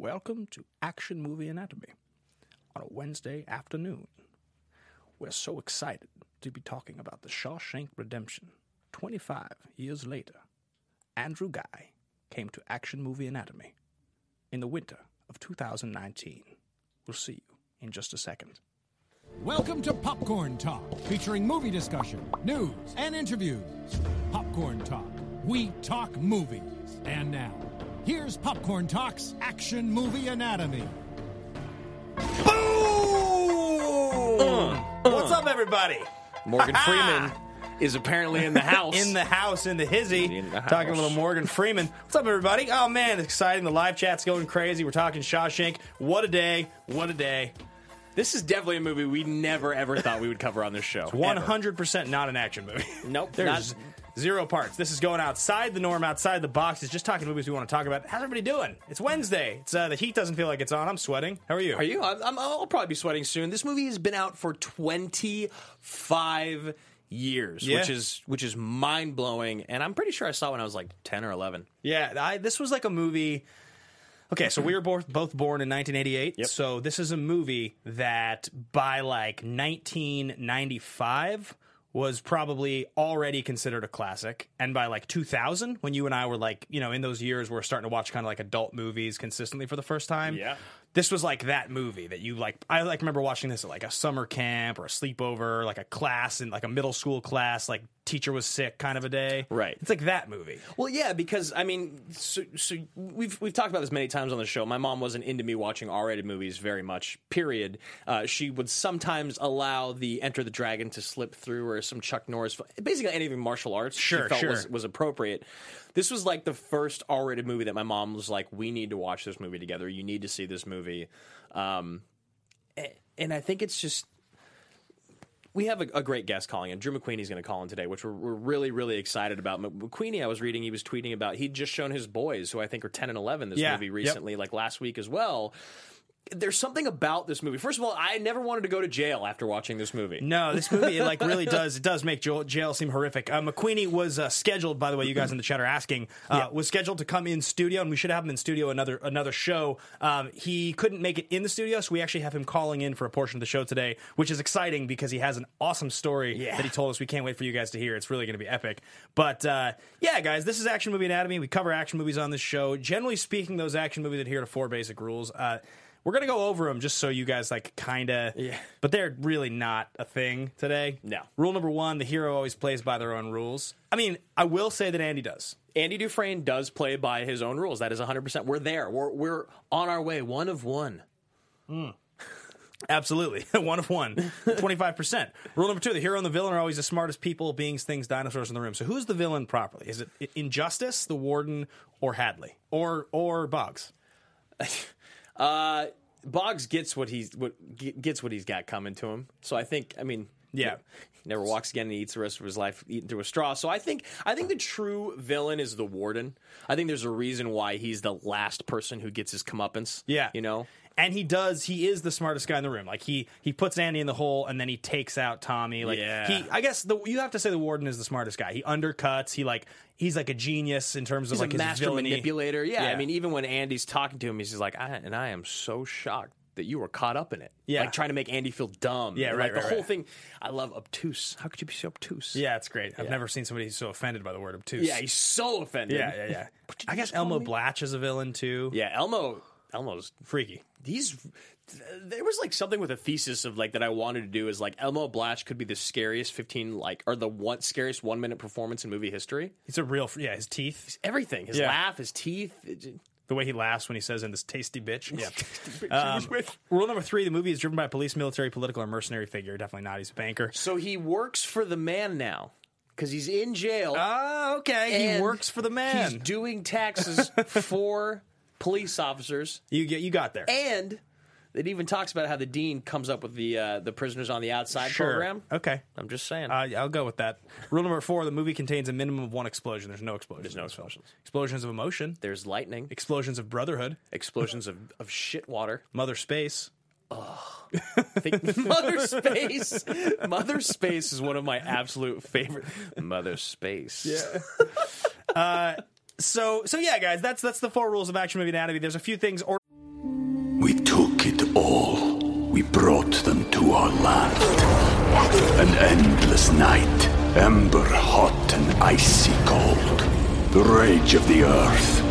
Welcome to Action Movie Anatomy on a Wednesday afternoon. We're so excited to be talking about the Shawshank Redemption. 25 years later, Andrew Guy came to Action Movie Anatomy in the winter of 2019. We'll see you in just a second. Welcome to Popcorn Talk, featuring movie discussion, news, and interviews. Popcorn Talk, we talk movies. And now, here's Popcorn Talk's Action Movie Anatomy. Boom! Uh, uh. What's up, everybody? Morgan Freeman is apparently in the house. In the house, in the hizzy. In the Talking a little Morgan Freeman. What's up, everybody? Oh, man, it's exciting. The live chat's going crazy. We're talking Shawshank. What a day. What a day. This is definitely a movie we never ever thought we would cover on this show. One hundred percent not an action movie. Nope, There's not- zero parts. This is going outside the norm, outside the box. It's just talking movies we want to talk about. How's everybody doing? It's Wednesday. It's uh, the heat doesn't feel like it's on. I'm sweating. How are you? Are you? I'm, I'm, I'll probably be sweating soon. This movie has been out for 25 years, Yeah. which is which is mind blowing. And I'm pretty sure I saw it when I was like 10 or 11. Yeah, I, this was like a movie. Okay, so we were both both born in 1988. Yep. So this is a movie that by like 1995 was probably already considered a classic, and by like 2000, when you and I were like, you know, in those years, we're starting to watch kind of like adult movies consistently for the first time. Yeah. This was like that movie that you like. I like remember watching this at like a summer camp or a sleepover, like a class in like a middle school class, like teacher was sick kind of a day. Right. It's like that movie. Well, yeah, because I mean, so, so we've we've talked about this many times on the show. My mom wasn't into me watching R-rated movies very much. Period. Uh, she would sometimes allow the Enter the Dragon to slip through, or some Chuck Norris, basically anything martial arts. Sure, she felt sure. Was, was appropriate. This was like the first R-rated movie that my mom was like, "We need to watch this movie together. You need to see this movie." Um, and I think it's just we have a, a great guest calling in. Drew McWeeny's going to call in today, which we're, we're really, really excited about. Mc- McWeeny, I was reading, he was tweeting about he'd just shown his boys, who I think are ten and eleven, this Yeah, movie yep. recently, like last week as well. There's something about this movie. First of all, I never wanted to go to jail after watching this movie. No, this movie it like really does it does make jail, jail seem horrific. Uh, McWeeny was uh, scheduled, by the way, you guys in the chat are asking, uh, was scheduled to come in studio, and we should have him in studio another another show. Um, he couldn't make it in the studio, so we actually have him calling in for a portion of the show today, which is exciting because he has an awesome story Yeah. that he told us. We can't wait for you guys to hear. It's really going to be epic. But uh, yeah, guys, this is Action Movie Anatomy. We cover action movies on this show. Generally speaking, those action movies adhere to four basic rules. Uh, we're gonna go over them just so you guys like kind of, Yeah. but they're really not a thing today. No. Rule number one: the hero always plays by their own rules. I mean, I will say that Andy does. Andy Dufresne does play by his own rules. That is 100%. We're there. We're, we're on our way. One of one. Hmm. Absolutely, one of one, twenty-five percent. Rule number two: the hero and the villain are always the smartest people, beings, things, dinosaurs in the room. So, who's the villain properly? Is it Injustice, the Warden, or Hadley, or or Boggs? Uh, Boggs gets what he's what gets what he's got coming to him. So I think, I mean, Yeah. he never walks again and eats the rest of his life eating through a straw. So I think I think the true villain is the warden. I think there's a reason why he's the last person who gets his comeuppance. Yeah, you know. And he does. He is the smartest guy in the room. Like he he puts Andy in the hole, and then he takes out Tommy. Like Yeah. he, I guess the you have to say the warden is the smartest guy. He undercuts. He like he's like a genius in terms of He's like a his master villainy. manipulator. Yeah, I mean, even when Andy's talking to him, he's just like, I, and I am so shocked that you were caught up in it. Yeah. like trying to make Andy feel dumb. Yeah, And, right, Like the right, whole thing. I love obtuse. How could you be so obtuse? Yeah, it's great. I've Yeah. never seen somebody so offended by the word obtuse. yeah, he's so offended. yeah, yeah, yeah. I guess Elmo? Blatch is a villain too. Yeah, Elmo. Elmo's freaky. He's there was like something with a thesis of like that I wanted to do is like Elmo Blatch could be the scariest fifteen like or the one scariest one minute performance in movie history. He's a real yeah. His teeth, everything, his Yeah. laugh, his teeth. the way he laughs when he says "in this tasty bitch." Yeah. Um, he was with. rule number three: the movie is driven by a police, military, political, or mercenary figure. Definitely not. He's a banker. So he works for the man now because he's in jail. Ah, okay. He works for the man. He's doing taxes for police officers. You get you got there. And it even talks about how the dean comes up with the uh, the prisoners on the outside Sure. program. Okay. I'm just saying. Uh, I'll go with that. Rule number four: the movie contains a minimum of one explosion. There's no explosions. There's no explosions. Explosions of emotion. There's lightning, Explosions of brotherhood. explosions of, of shit water. Mother space. Think Mother Space. Mother Space is one of my absolute favorite. Mother Space. Yeah. So so yeah, guys, that's that's the four rules of action movie anatomy. There's a few things. Or- We took it all. We brought them to our land. An endless night, ember hot and icy cold. The rage of the earth.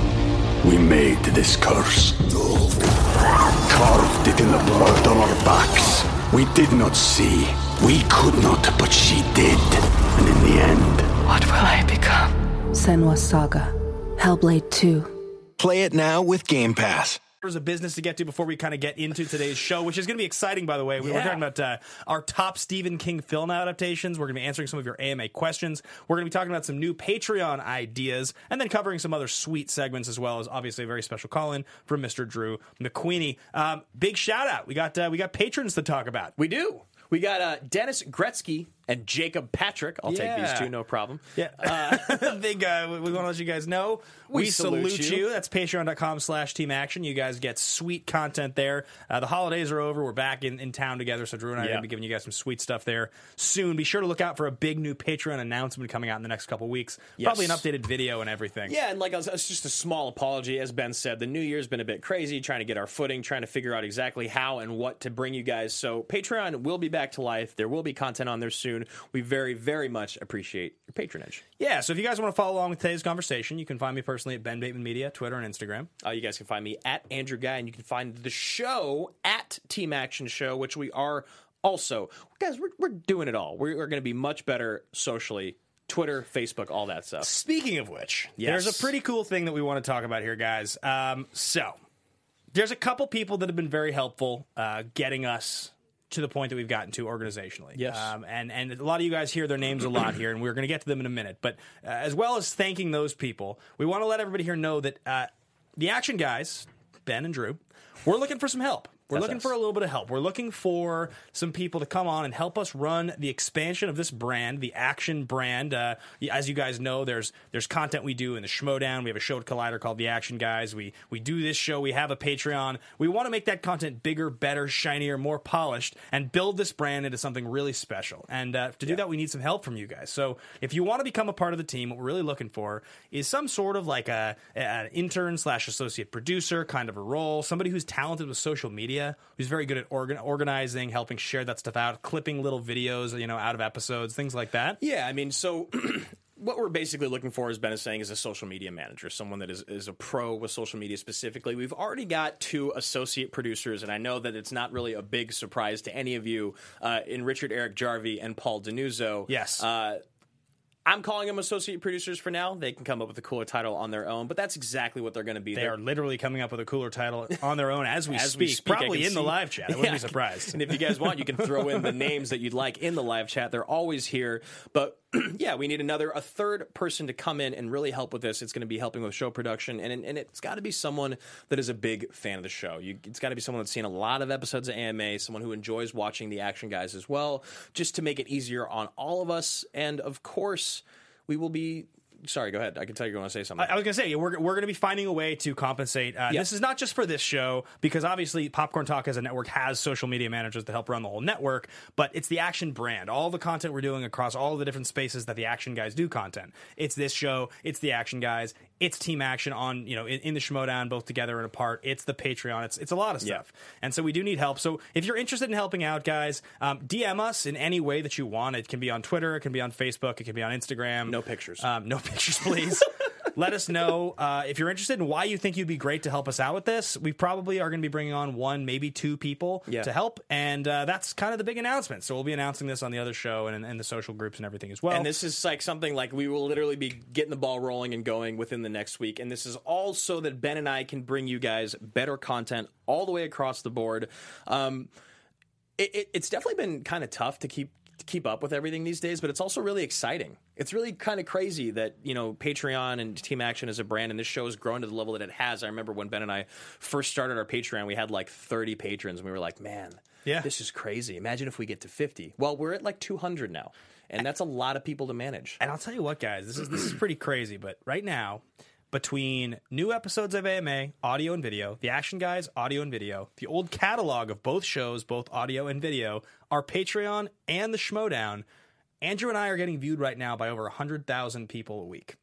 We made this curse. Carved it in the blood on our backs. We did not see. We could not, but she did. And in the end, What will I become? Senua's Saga. Hellblade 2. Play it now with Game Pass. There's a business to get to before we kind of get into today's show, which is going to be exciting, by the way. We We're talking about uh, our top Stephen King film adaptations. We're going to be answering some of your AMA questions. We're going to be talking about some new Patreon ideas and then covering some other sweet segments as well as obviously a very special call in from Mr. Drew McWeeny. Um, big shout out. We got, uh, we got patrons to talk about. We do. We got uh, Dennis Gretzky and Jacob Patrick. I'll take these two, no problem. Yeah. Big, uh, we, we want to let you guys know. We, We salute, salute you. you. That's patreon.com slash team action. You guys get sweet content there. Uh, the holidays are over. We're back in, in town together. So Drew and I are going to be giving you guys some sweet stuff there soon. Be sure to look out for a big new Patreon announcement coming out in the next couple weeks. Yes. Probably an updated video and everything. Yeah, and like it's it's just a small apology, as Ben said. The new year's been a bit crazy, trying to get our footing, trying to figure out exactly how and what to bring you guys. So Patreon will be back to life. There will be content on there soon. We very, very much appreciate your patronage. Yeah, so if you guys want to follow along with today's conversation, you can find me personally at Ben Bateman Media, Twitter and Instagram. Uh, you guys can find me at Andrew Guy, and you can find the show at Team Action Show, which we are also. Guys, we're, we're doing it all. We're, we're going to be much better socially. Twitter, Facebook, all that stuff. Speaking of which, Yes. there's a pretty cool thing that we want to talk about here, guys. Um, so, there's a couple people that have been very helpful uh, getting us to the point that we've gotten to organizationally. Yes. Um, and, and a lot of you guys hear their names a lot here, and we're going to get to them in a minute. But uh, as well as thanking those people, we want to let everybody here know that uh, the Action Guys, Ben and Drew, we're looking for some help. We're That's looking us. for a little bit of help. We're looking for some people to come on and help us run the expansion of this brand, the Action brand. Uh, as you guys know, there's there's content we do in the Schmoedown. We have a show at Collider called The Action Guys. We we do this show. We have a Patreon. We want to make that content bigger, better, shinier, more polished, and build this brand into something really special. And uh, to do that, we need some help from you guys. So if you want to become a part of the team, what we're really looking for is some sort of like a an intern slash associate producer kind of a role, somebody who's talented with social media, who's very good at organ- organizing, helping share that stuff out, clipping little videos, you know, out of episodes, things like that. Yeah, I mean, so what we're basically looking for, as Ben is saying, is a social media manager, someone that is, is a pro with social media specifically. We've already got two associate producers, and I know that it's not really a big surprise to any of you uh, in Richard Eric Jarvie and Paul Denuzzo. Yes. Uh, I'm calling them associate producers for now. They can come up with a cooler title on their own, but that's exactly what they're going to be. They They're- are literally coming up with a cooler title on their own as we, as speak, we speak, probably in the live chat. I wouldn't Yeah. be surprised. And if you guys want, you can throw in the names that you'd like in the live chat. They're always here. But yeah, we need another, a third person to come in and really help with this. It's going to be helping with show production, and and it's got to be someone that is a big fan of the show. You, it's got to be someone that's seen a lot of episodes of AMA, someone who enjoys watching the action guys as well, just to make it easier on all of us. And of course, we will be. Sorry, go ahead. I can tell you want to say something. I, I was going to say we're, we're going to be finding a way to compensate. Uh, This is not just for this show because obviously Popcorn Talk as a network has social media managers to help run the whole network, but it's the Action brand. All the content we're doing across all the different spaces that the Action guys do content. It's this show. It's the Action guys. It's Team Action on you know in, in the Schmoedown both together and apart. It's the Patreon. It's it's a lot of stuff, and so we do need help. So if you're interested in helping out, guys, um, DM us in any way that you want. It can be on Twitter. It can be on Facebook. It can be on Instagram. No pictures. Um, no pictures, please. let us know uh, if you're interested in why you think you'd be great to help us out with this. We probably are going to be bringing on one, maybe two people Yeah. to help, and uh, that's kind of the big announcement. So we'll be announcing this on the other show and, and the social groups and everything as well. and this is like something like we will literally be getting the ball rolling and going within the next week. And this is all so that Ben and I can bring you guys better content all the way across the board. Um, it, it, it's definitely been kind of tough to keep to keep up with everything these days, but it's also really exciting. It's really kind of crazy that you know Patreon and Team Action as a brand, and this show has grown to the level that it has. I remember when Ben and I first started our Patreon, we had like 30 patrons, and we were like, "Man, Yeah. this is crazy. Imagine if we get to 50." Well, we're at like 200 now, and that's a lot of people to manage. And I'll tell you what, guys, this is this is pretty crazy. But right now, between new episodes of AMA, audio and video, the Action Guys, audio and video, the old catalog of both shows, both audio and video, our Patreon and the Schmoedown, Andrew and I are getting viewed right now by over hundred thousand people a week.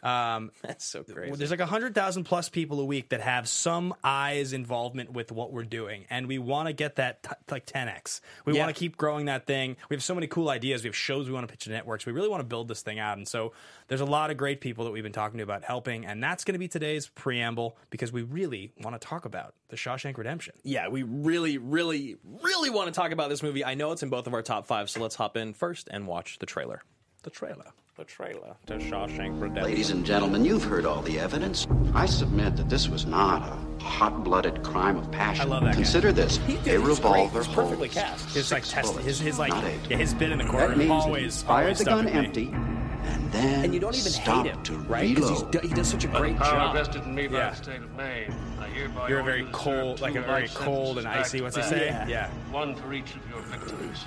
Um, That's so crazy. There's like 100,000 plus people a week that have some eyes involvement with what we're doing. And we want to get that t- like 10x. We Yeah. want to keep growing that thing. We have so many cool ideas. We have shows we want to pitch to networks. We really want to build this thing out. And so there's a lot of great people that we've been talking to about helping. And that's going to be today's preamble because we really want to talk about the Shawshank Redemption. yeah, we really, really, really want to talk about this movie. I know it's in both of our top five, so let's hop in first and watch the trailer. The trailer. The trailer to Shawshank Redemption. Ladies and gentlemen, you've heard all the evidence. I submit that this was not a hot-blooded crime of passion. I love that guy. Consider this: He- a he's great. revolver He's perfectly holds cast. His like six test, bullets, his his like not eight. yeah, his bit in the corner That means always that he fired always the stuck gun with me. empty, and then and you don't even stopped hate him, to right? Because reload. he does such a great power job. vested in me by Yeah. the state of Maine. I hereby You're a order very you to cold, serve like a very life cold and sentences icy. back What's to he back. say? Yeah. yeah. One for each of your victims.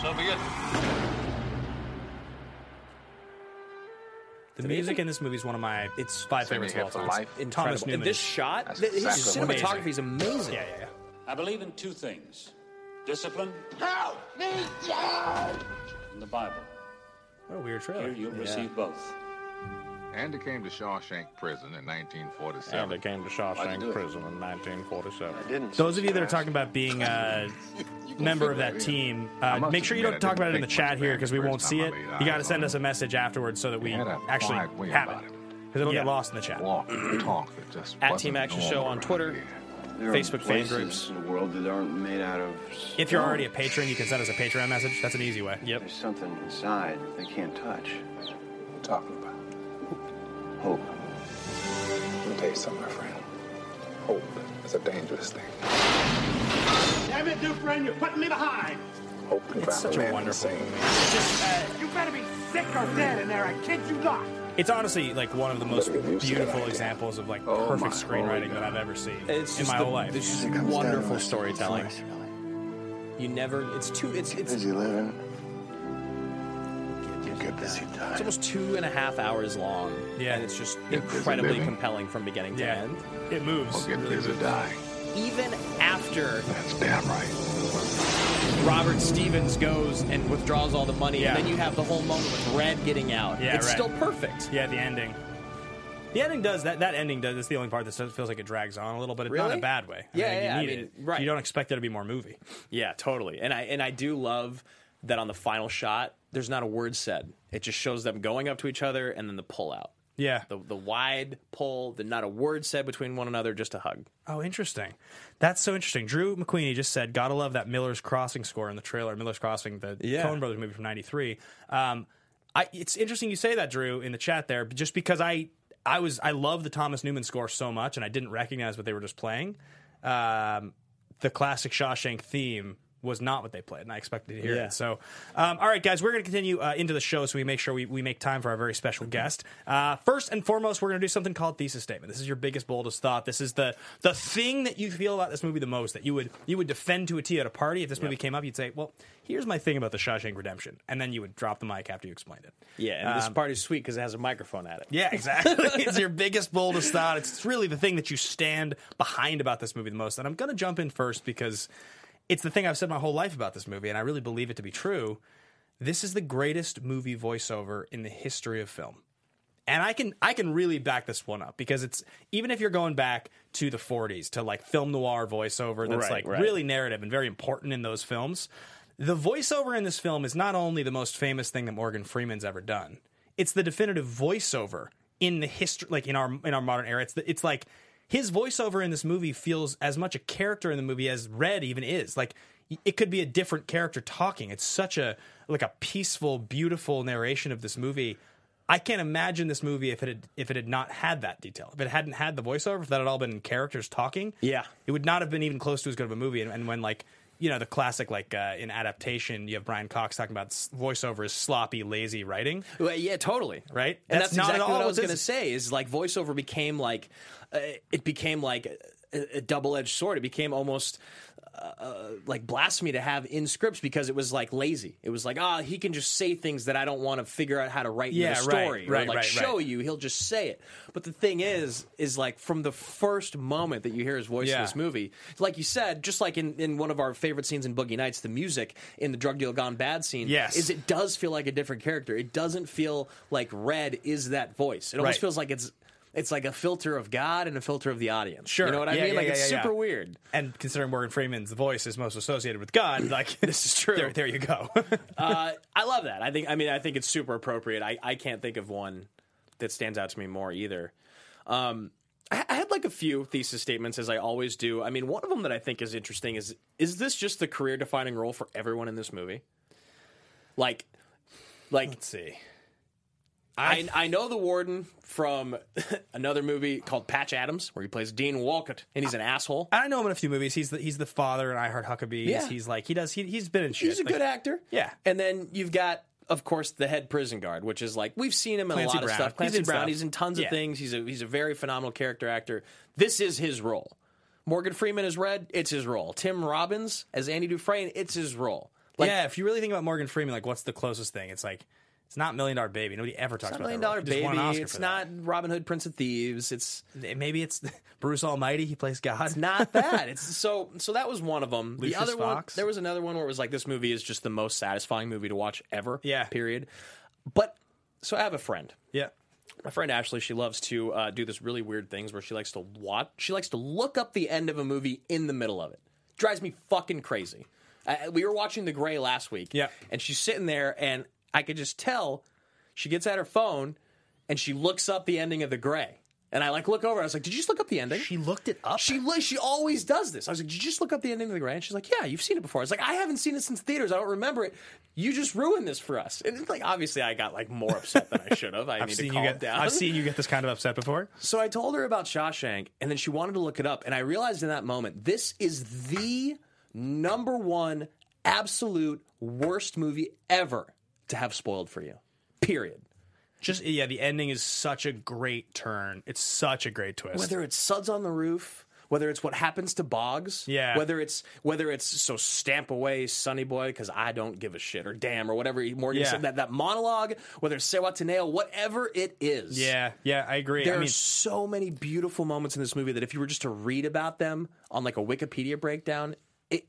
So be it. The music in this movie is one of my It's five favorites of all time. Incredible. Thomas And Newman. this shot, That's his exactly what- cinematography is amazing. yeah, yeah, yeah. I believe in two things discipline and the Bible. What a weird Here you'll receive both. Andy came to Shawshank Prison in 1947. And they came to Shawshank Prison in 1947. Those of you that are talking about being a member of that team, uh, make sure you don't talk about it in the chat here because we won't see it. You got to send us a message afterwards so that we He actually have it. Because it'll Yeah. get lost in the chat. Walk talk that just At Team Action Show on Twitter, here. Facebook fan groups. in the world that aren't made out of. If you're already a patron, you can send us a Patreon message. That's an easy way. Yep. There's something inside they can't touch. What you talking about? Hope. Let me tell you something, my friend. Hope is a dangerous thing. Damn it, new friend, you're putting me behind. Hope can It's such a man wonderful insane. movie. Uh, you better be sick or dead in there. I kid you not. It's honestly like one of the most Look at you, beautiful examples of like Oh, perfect my screenwriting holy that I've ever seen It's in my the, whole life. It's just It comes down wonderful storytelling. You never. It's too. It's it's. Busy living. You get busy It's almost two and a half hours long. Yeah. and it's just Get incredibly compelling from beginning to Yeah. end. It moves. Or get really busy moves. dying. Even after That's damn right. Robert Stevens goes and withdraws all the money, Yeah. and then you have the whole moment with Red getting out. Yeah, it's right. still perfect. Yeah, the ending. The ending does that. That ending does. It's the only part that feels like it drags on a little, but it's not in a bad way. I Yeah, mean, yeah, I You need mean, it. right. You don't expect there to be more movie. Yeah, totally. And I and I do love that on the final shot, there's not a word said. It just shows them going up to each other and then the pull out. Yeah. The the wide pull, the not a word said between one another, just a hug. Oh, interesting. That's so interesting. Drew McWeeny just said, "Gotta love that Miller's Crossing score in the trailer." Miller's Crossing, the Yeah. Coen Brothers movie from '93. Um, I, it's interesting you say that, Drew, in the chat there, just because I, I was, I love the Thomas Newman score so much, and I didn't recognize what they were just playing. Um, the classic Shawshank theme was not what they played, and I expected to hear Yeah. it. So, um, all right, guys, we're going to continue uh, into the show, so we make sure we, we make time for our very special guest. Uh, first and foremost, we're going to do something called thesis statement. This is your biggest, boldest thought. This is the the thing that you feel about this movie the most that you would you would defend to a T at a party. If this movie came up, you'd say, "Well, here's my thing about the Shawshank Redemption," and then you would drop the mic after you explained it. Yeah, and this Um, part is sweet because it has a microphone at it. yeah, exactly. it's your biggest, boldest thought. It's really the thing that you stand behind about this movie the most. And I'm going to jump in first because it's the thing I've said my whole life about this movie, and I really believe it to be true. This is the greatest movie voiceover in the history of film. And I can I can really back this one up because it's even if you're going back to the 40s to like film noir voiceover that's Right, like right. really narrative and very important in those films. The voiceover in this film is not only the most famous thing that Morgan Freeman's ever done. It's the definitive voiceover in the history, like in our in our modern era. It's the, it's like his voiceover in this movie feels as much a character in the movie as Red even is. Like it could be a different character talking. It's such a like a peaceful, beautiful narration of this movie. I can't imagine this movie if it had if it had not had that detail. If it hadn't had the voiceover, if that had all been characters talking, Yeah. it would not have been even close to as good of a movie. And, and when like you know the classic like uh, in adaptation, you have Brian Cox talking about voiceover is sloppy, lazy writing. Well, yeah, totally. Right, And that's, not exactly at all what I was going to say. Is like voiceover became like uh, it became like a, a double edged sword. It became almost uh, like blasphemy to have in scripts because it was like lazy. It was like ah, he can just say things that I don't want to figure out how to write Yeah, in the right, story or right, like right, show right. you. He'll just say it. But the thing is, is like from the first moment that you hear his voice in this movie, like you said, just like in, in one of our favorite scenes in Boogie Nights, the music in the drug deal gone bad scene, Yes. is it does feel like a different character. It doesn't feel like Red is that voice. It almost Right. feels like it's it's like a filter of God and a filter of the audience. Sure, you know what I Yeah, mean? yeah, like it's yeah, yeah. super weird. And considering Morgan Freeman's voice is most associated with God, like This is true. There, there you go. uh, I love that. I think. I mean, I think it's super appropriate. I, I can't think of one that stands out to me more either. Um, I, I had like a few thesis statements, as I always do. I mean, one of them that I think is interesting is: is this just the career defining role for everyone in this movie? Like, like Let's see. I, I know the warden from another movie called Patch Adams, where he plays Dean Walcott, and he's an asshole. I know him in a few movies. He's the he's the father in I Heart Huckabee. Yeah. He's like he does he he's been in shit. He's a Like, good actor. Yeah. And then you've got, of course, the head prison guard, which is like we've seen him in Clancy a lot Brown. of stuff. He's Clancy in Brown. stuff. He's in tons Yeah. of things. He's a he's a very phenomenal character actor. This is his role. Morgan Freeman is Red, it's his role. Tim Robbins as Andy Dufresne, it's his role. Like, yeah, if you really think about Morgan Freeman, like what's the closest thing? It's like it's not Million Dollar Baby. Nobody ever talks It's not about Million that Dollar role. He just won an Baby. It's not Robin Hood, Prince of Thieves. It's. Maybe it's Bruce Almighty. He plays God. It's not that. It's so so that was one of them. Lucius the other one, there was another one where it was like this movie is just the most satisfying movie to watch ever. Yeah. Period. But so I have a friend. Yeah. My friend Ashley, she loves to uh, do this really weird things where she likes to watch. She likes to look up the end of a movie in the middle of it. Drives me fucking crazy. Uh, we were watching The Grey last week. Yeah. And she's sitting there, and I could just tell she gets at her phone and she looks up the ending of The Grey. And I like look over. I was like, "Did you just look up the ending?" She looked it up. She li- she always does this. I was like, "Did you just look up the ending of the Grey?" And she's like, "Yeah, you've seen it before." I was like, "I haven't seen it since theaters. I don't remember it. You just ruined this for us." And it's like, obviously, I got like more upset than I should have. I I've need seen to you get down. I've seen you get this kind of upset before. So I told her about Shawshank, and then she wanted to look it up, and I realized in that moment this is the number one absolute worst movie ever to have spoiled for you. Period. Just yeah, the ending is such a great turn. It's such a great twist. Whether it's Suds on the Roof, whether it's what happens to Boggs, Yeah. Whether it's whether it's so stamp away Sonny Boy because I don't give a shit or damn or whatever Morgan Yeah. said that that monologue, whether it's Zihuatanejo, whatever it is. yeah, yeah, I agree. There I mean, are so many beautiful moments in this movie that if you were just to read about them on like a Wikipedia breakdown, it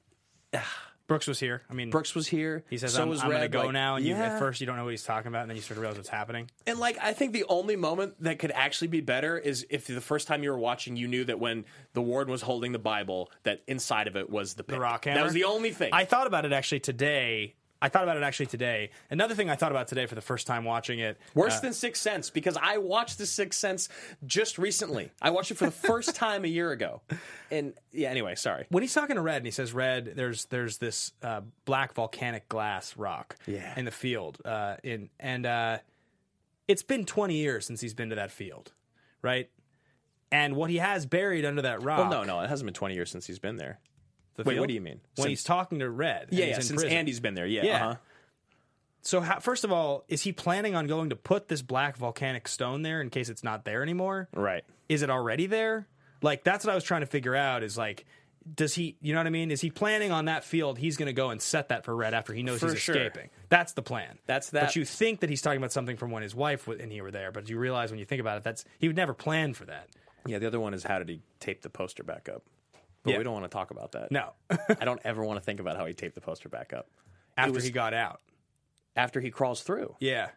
ah, Brooks was here. I mean, Brooks was here. He says, so "I'm, I'm going to go like, now," and you, yeah. at first you don't know what he's talking about, and then you sort of realize what's happening. And like, I think the only moment that could actually be better is if the first time you were watching, you knew that when the warden was holding the Bible, that inside of it was the. The rock hammer. That was the only thing. I thought about it actually today. I thought about it actually today. Another thing I thought about today for the first time watching it. Worse uh, than Sixth Sense because I watched The Sixth Sense just recently. I watched it for the first time a year ago. And yeah, anyway, sorry. when he's talking to Red and he says, "Red, there's there's this uh, black volcanic glass rock Yeah. in the field, uh, in and uh, it's been 20 years since he's been to that field, right? And what he has buried under that rock. Well, no, no, it hasn't been 20 years since he's been there. The Wait, field? what do you mean? When Since- he's talking to Red, Yeah, yeah, since prison. Andy's been there. Yeah. Yeah. Uh-huh. So, how, first of all, is he planning on going to put this black volcanic stone there in case it's not there anymore? Right. Is it already there? Like, that's what I was trying to figure out. Is like, does he? You know what I mean? Is he planning on that field? He's going to go and set that for Red after he knows For he's sure. escaping. That's the plan. That's that- But you think that he's talking about something from when his wife and he were there, but you realize when you think about it, that's he would never plan for that. Yeah, the other one is how did he tape the poster back up? But Yeah. we don't want to talk about that. No, I don't ever want to think about how he taped the poster back up. after was- he got out. After he crawls through. Yeah,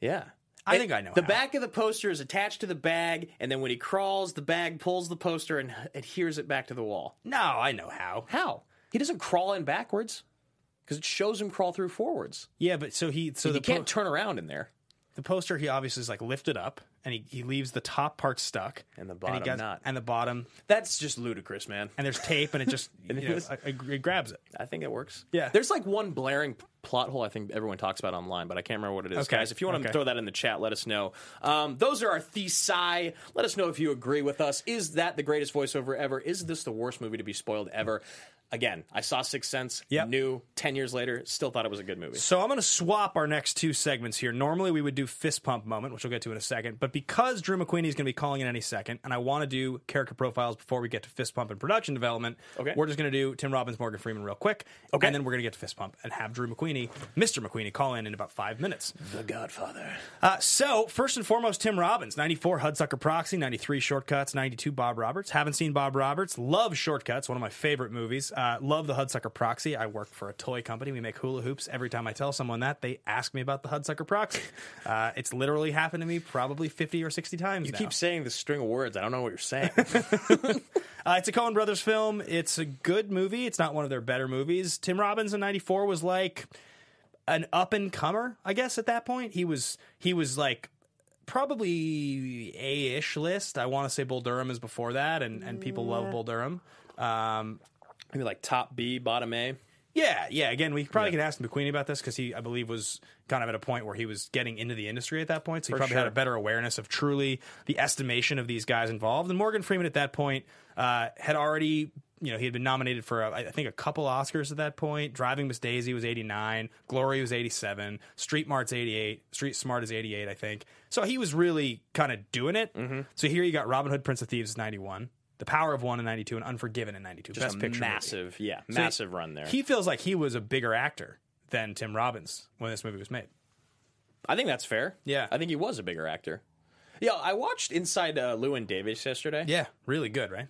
Yeah. I think I know The how. back of the poster is attached to the bag, and then when he crawls, the bag pulls the poster and adheres it back to the wall. no, I know how. How? He doesn't crawl in backwards because it shows him crawl through forwards. Yeah, but so he so the can't turn around in there. the poster he obviously is like lifted up and he, he leaves the top part stuck And the he bottom gets- not. and the bottom That's just ludicrous, man. and there's tape and it just you And it know, was- it, it grabs it. I think it works. Yeah. There's like one blaring plot hole I think everyone talks about online, but I can't remember what it is. Okay. Guys, if you want to throw that in the chat, let us know. Um, those are our thesis. Let us know if you agree with us. Is that the greatest voiceover ever? Is this the worst movie to be spoiled ever? Again, I saw Sixth Sense, Yep. new, 10 years later, still thought it was a good movie. So I'm going to swap our next two segments here. Normally we would do fist pump moment, which we'll get to in a second, but because Drew McWeeny is going to be calling in any second, and I want to do character profiles before we get to fist pump and production development, Okay. we're just going to do Tim Robbins, Morgan Freeman real quick, Okay. and then we're going to get to fist pump and have Drew McWeeny, Mr. McWeeny, call in in about five minutes. The Godfather. Uh, so, first and foremost, Tim Robbins, 94 Hudsucker Proxy, 93 Shortcuts, 92 Bob Roberts. Haven't seen Bob Roberts. Love Shortcuts, one of my favorite movies. Uh, love the Hudsucker Proxy. I work for a toy company. We make hula hoops. Every time I tell someone that, they ask me about the Hudsucker Proxy. Uh, it's literally happened to me probably 50 or 60 times You now. keep saying this string of words. I don't know what you're saying. Uh, it's a Coen Brothers film. It's a good movie. It's not one of their better movies. Tim Robbins in '94 was like an up and comer, I guess. At that point, he was he was like probably a ish list. I want to say Bull Durham is before that, and and people love Bull Durham. Um, Maybe like top B, bottom A. yeah, yeah. Again, we probably could ask McWeeny about this because he, I believe, was kind of at a point where he was getting into the industry at that point. So he For probably had a better awareness of truly the estimation of these guys involved. And Morgan Freeman at that point uh, had already, you know, he had been nominated for, I think, a couple Oscars at that point. Driving Miss Daisy was 89, Glory was 87, Street Smart's 88, Street Smart is 88, I think. So he was really kind of doing it. Mm-hmm. So here you got Robin Hood, Prince of Thieves is 91. The Power of One in '92 and Unforgiven in '92. Just Best a picture, movie. massive, yeah, So he- massive run there. He feels like he was a bigger actor than Tim Robbins when this movie was made. I think that's fair. Yeah. I think he was a bigger actor. Yeah, I watched Inside uh, Llewyn Davis yesterday. Yeah, really good, right?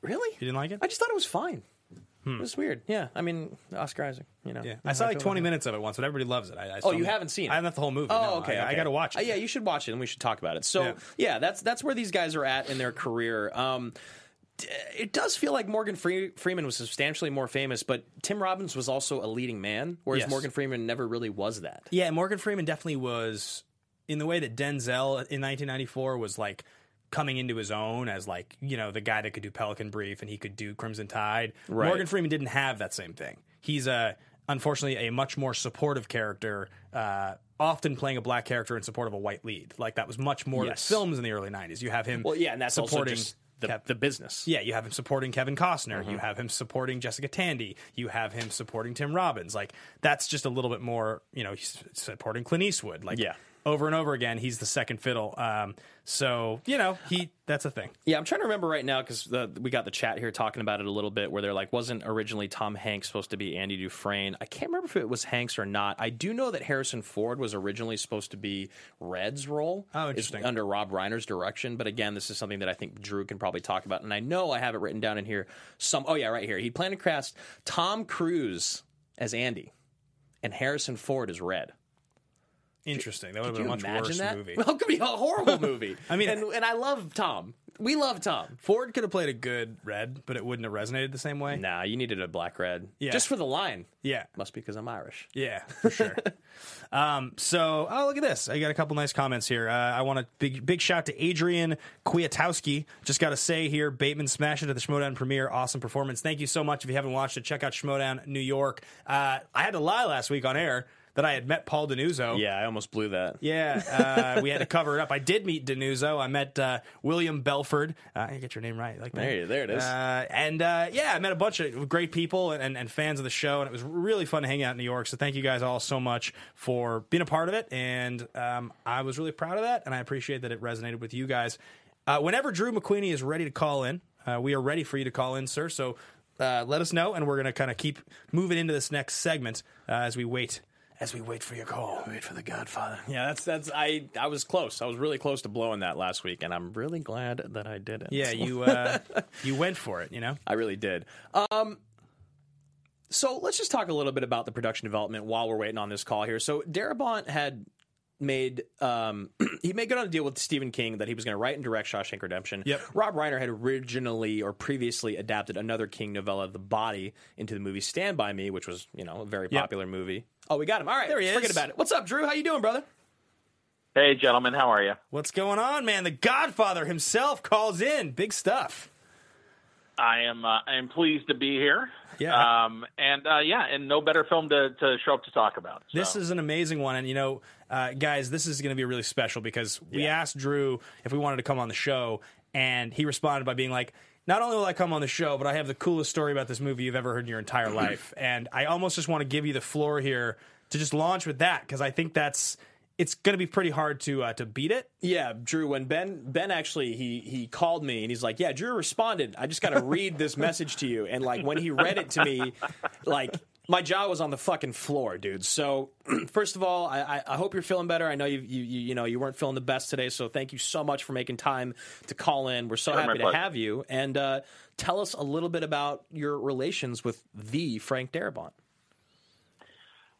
Really? You didn't like it? I just thought it was fine. It was weird. Yeah, I mean Oscar Isaac. You know. Yeah, I saw like 20 minutes of it once, but everybody loves it. I, I Oh, you haven't seen it? I haven't the whole movie. Oh, no. okay. I, I got to watch it. Uh, yeah, you should watch it, and we should talk about it. So, Yeah. yeah, that's that's where these guys are at in their career. Um, it does feel like Morgan Free- Freeman was substantially more famous, but Tim Robbins was also a leading man, whereas Yes. Morgan Freeman never really was that. Yeah, Morgan Freeman definitely was in the way that Denzel in 1994 was like coming into his own as like you know the guy that could do Pelican Brief and he could do Crimson Tide. Right. Morgan Freeman didn't have that same thing. He's a unfortunately a much more supportive character. Uh, Often playing a black character in support of a white lead, like that was much more Yes. films in the early '90s. You have him, Well, yeah, and that's supporting also just the, Kev- the business. yeah, you have him supporting Kevin Costner. Mm-hmm. You have him supporting Jessica Tandy. You have him supporting Tim Robbins. Like that's just a little bit more, you know, he's supporting Clint Eastwood. Like Yeah. Over and over again, he's the second fiddle. Um, so you know, he that's a thing. Yeah, I'm trying to remember right now because we got the chat here talking about it a little bit, where they're like, wasn't originally Tom Hanks supposed to be Andy Dufresne? I can't remember if it was Hanks or not. I do know that Harrison Ford was originally supposed to be Red's role. Oh, interesting. Under Rob Reiner's direction, but again, this is something that I think Drew can probably talk about, and I know I have it written down in here. Some, oh yeah, right here. He planned to cast Tom Cruise as Andy, and Harrison Ford as Red. Interesting. That would have been a much worse that? movie. Well, it could be a horrible movie. I mean- and, and I love Tom. We love Tom. Ford could have played a good Red, but it wouldn't have resonated the same way. Nah, you needed a black red. Yeah. Just for the line. Yeah, Must be because I'm Irish. Yeah, for sure. um, so, oh, look at this. I got a couple nice comments here. Uh, I want a big, big shout to Adrian Kwiatowski. Just got to say here, Bateman smashed it at the Schmoedown premiere. Awesome performance. Thank you so much. If you haven't watched it, check out Schmoedown New York. Uh, I had to lie last week on air that I had met Paul Denuzzo. Yeah, I almost blew that. Yeah, uh, we had to cover it up. I did meet Denuzzo. I met uh, William Belford. Uh, you get your name right, like that. There you- there it is. Uh, and uh, yeah, I met a bunch of great people and, and, and fans of the show, and it was really fun to hang out in New York. So thank you guys all so much for being a part of it, and um, I was really proud of that, and I appreciate that it resonated with you guys. Uh, whenever Drew McWeeny is ready to call in, uh, we are ready for you to call in, sir. So uh, let us know, and we're going to kind of keep moving into this next segment uh, as we wait. As we wait for your call. Wait for the Godfather. Yeah, that's that's I I was close. I was really close to blowing that last week, and I'm really glad that I did it. Yeah, you uh, you went for it. You know. I really did. Um, so let's just talk a little bit about the production development while we're waiting on this call here. So Darabont had made um, he made good on a deal with Stephen King that he was going to write and direct Shawshank Redemption. Yep. Rob Reiner had originally or previously adapted another King novella, The Body, into the movie Stand by Me, which was you know a very Yep. popular movie. Oh, we got him. All right, There he forget is. Forget about it. What's up, Drew? How you doing, brother? Hey, gentlemen, how are you? What's going on, man? The Godfather himself calls in. Big stuff. I am. Uh, I am pleased to be here. Yeah. Um, and uh, yeah, and no better film to, to show up to talk about. So. This is an amazing one, and you know, uh, guys, this is going to be really special because we asked Drew if we wanted to come on the show, and he responded by being like, "Not only will I come on the show, but I have the coolest story about this movie you've ever heard in your entire life." And I almost just want to give you the floor here to just launch with that because I think that's it's going to be pretty hard to uh, to beat it. Yeah, Drew. When Ben Ben actually he he called me and he's like, "Yeah, Drew responded. I just got to read this message to you." And like when he read it to me, like my jaw was on the fucking floor, dude. So first of all, I, I, I hope you're feeling better. I know you, you you you know you weren't feeling the best today, so thank you so much for making time to call in. We're so Sure, happy to pleasure. have you. And uh, tell us a little bit about your relations with the Frank Darabont.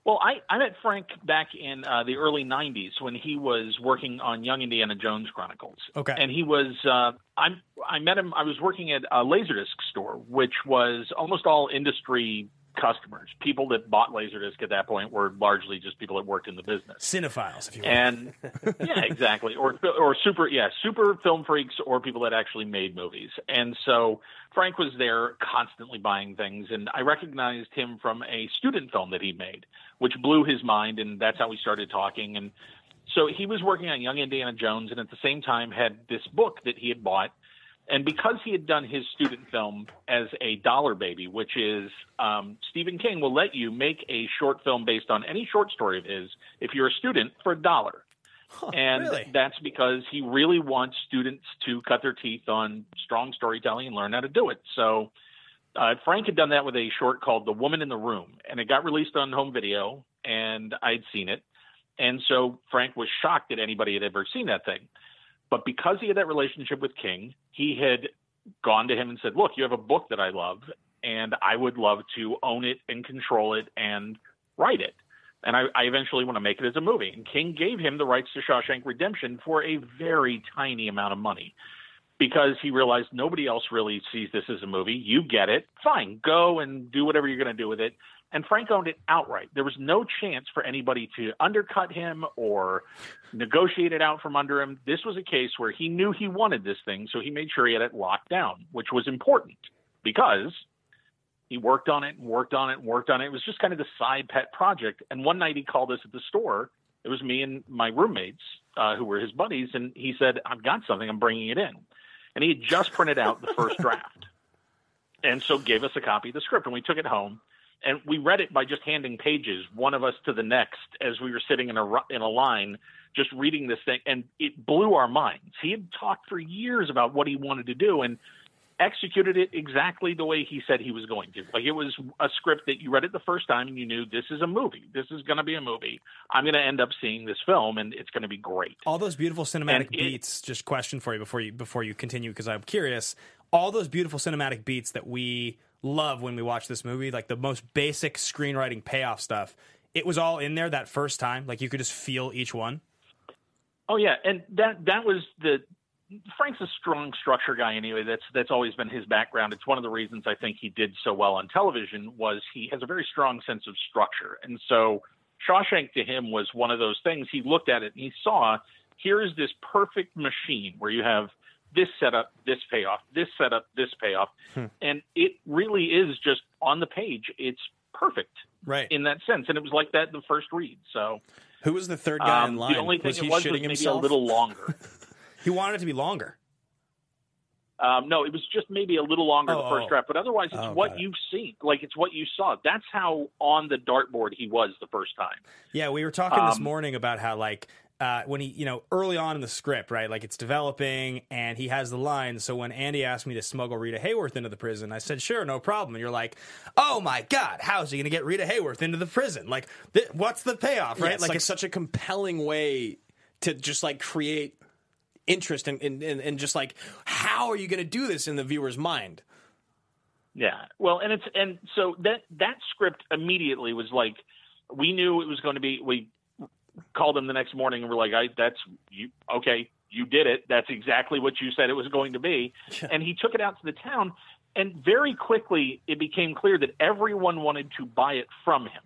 Well, I, I met Frank back in uh, the early '90s when he was working on Young Indiana Jones Chronicles. Okay. and he was uh, I'm I met him. I was working at a laserdisc store, which was almost all industry customers. People that bought laserdisc at that point were largely just people that worked in the business. Cinephiles, if you will. And yeah, exactly. Or or super yeah, super film freaks or people that actually made movies. And so Frank was there constantly buying things and I recognized him from a student film that he made, which blew his mind and that's how we started talking and so he was working on Young Indiana Jones and at the same time had this book that he had bought and because he had done his student film as a dollar baby, which is um, Stephen King will let you make a short film based on any short story of his if you're a student for a dollar. and really? that's because he really wants students to cut their teeth on strong storytelling and learn how to do it. So uh, Frank had done that with a short called The Woman in the Room, and it got released on home video, and I'd seen it. And so Frank was shocked that anybody had ever seen that thing. But because he had that relationship with King, he had gone to him and said, Look, you have a book that I love, and I would love to own it and control it and write it. And I, I eventually want to make it as a movie. And King gave him the rights to Shawshank Redemption for a very tiny amount of money because he realized nobody else really sees this as a movie. You get it. Fine. Go and do whatever you're going to do with it. And Frank owned it outright. There was no chance for anybody to undercut him or negotiate it out from under him. This was a case where he knew he wanted this thing, so he made sure he had it locked down, which was important because he worked on it and worked on it and worked on it. It was just kind of the side pet project. And one night he called us at the store. It was me and my roommates uh, who were his buddies, and he said, "I've got something. I'm bringing it in." And he had just printed out the first draft, and so gave us a copy of the script, and we took it home. And we read it by just handing pages, one of us to the next, as we were sitting in a in a line, just reading this thing, and it blew our minds. He had talked for years about what he wanted to do, and executed it exactly the way he said he was going to. Like it was a script that you read it the first time and you knew this is a movie. This is going to be a movie. I'm going to end up seeing this film and it's going to be great. all those beautiful cinematic And it- beats. Just question for you before you before you continue because I'm curious. All those beautiful cinematic beats that we love when we watch this movie, like the most basic screenwriting payoff stuff. It was all in there that first time. Like you could just feel each one. Oh yeah, and that that was the Frank's a strong structure guy anyway. That's that's always been his background. It's one of the reasons I think he did so well on television was he has a very strong sense of structure. And so Shawshank to him was one of those things. He looked at it and he saw here is this perfect machine where you have this setup, this payoff, this setup, this payoff, and it really is just on the page. It's perfect, right, in that sense. And it was like that the first read. So Who was the third guy um, in line? The only thing was it he was shitting was himself? a little longer. He wanted it to be longer. Um, no, it was just maybe a little longer Oh, the first oh. draft, but otherwise it's Oh, what it. you've seen. Like it's what you saw. That's how on the dartboard he was the first time. Yeah, we were talking this Um, morning about how like uh, when he, you know, early on in the script, right? Like it's developing, and he has the line. So when Andy asked me to smuggle Rita Hayworth into the prison, I said, "Sure, no problem." And you're like, "Oh my god, how's he going to get Rita Hayworth into the prison? Like, th- what's the payoff, Yeah, right? it's like, such a compelling way to just like create interest and and, and, and just like how are you going to do this in the viewer's mind? Yeah. Well, and it's and so that that script immediately was like we knew it was going to be. We called him the next morning and we're like, I, "That's you. Okay, you did it. That's exactly what you said it was going to be." And he took it out to the town, and very quickly it became clear that everyone wanted to buy it from him.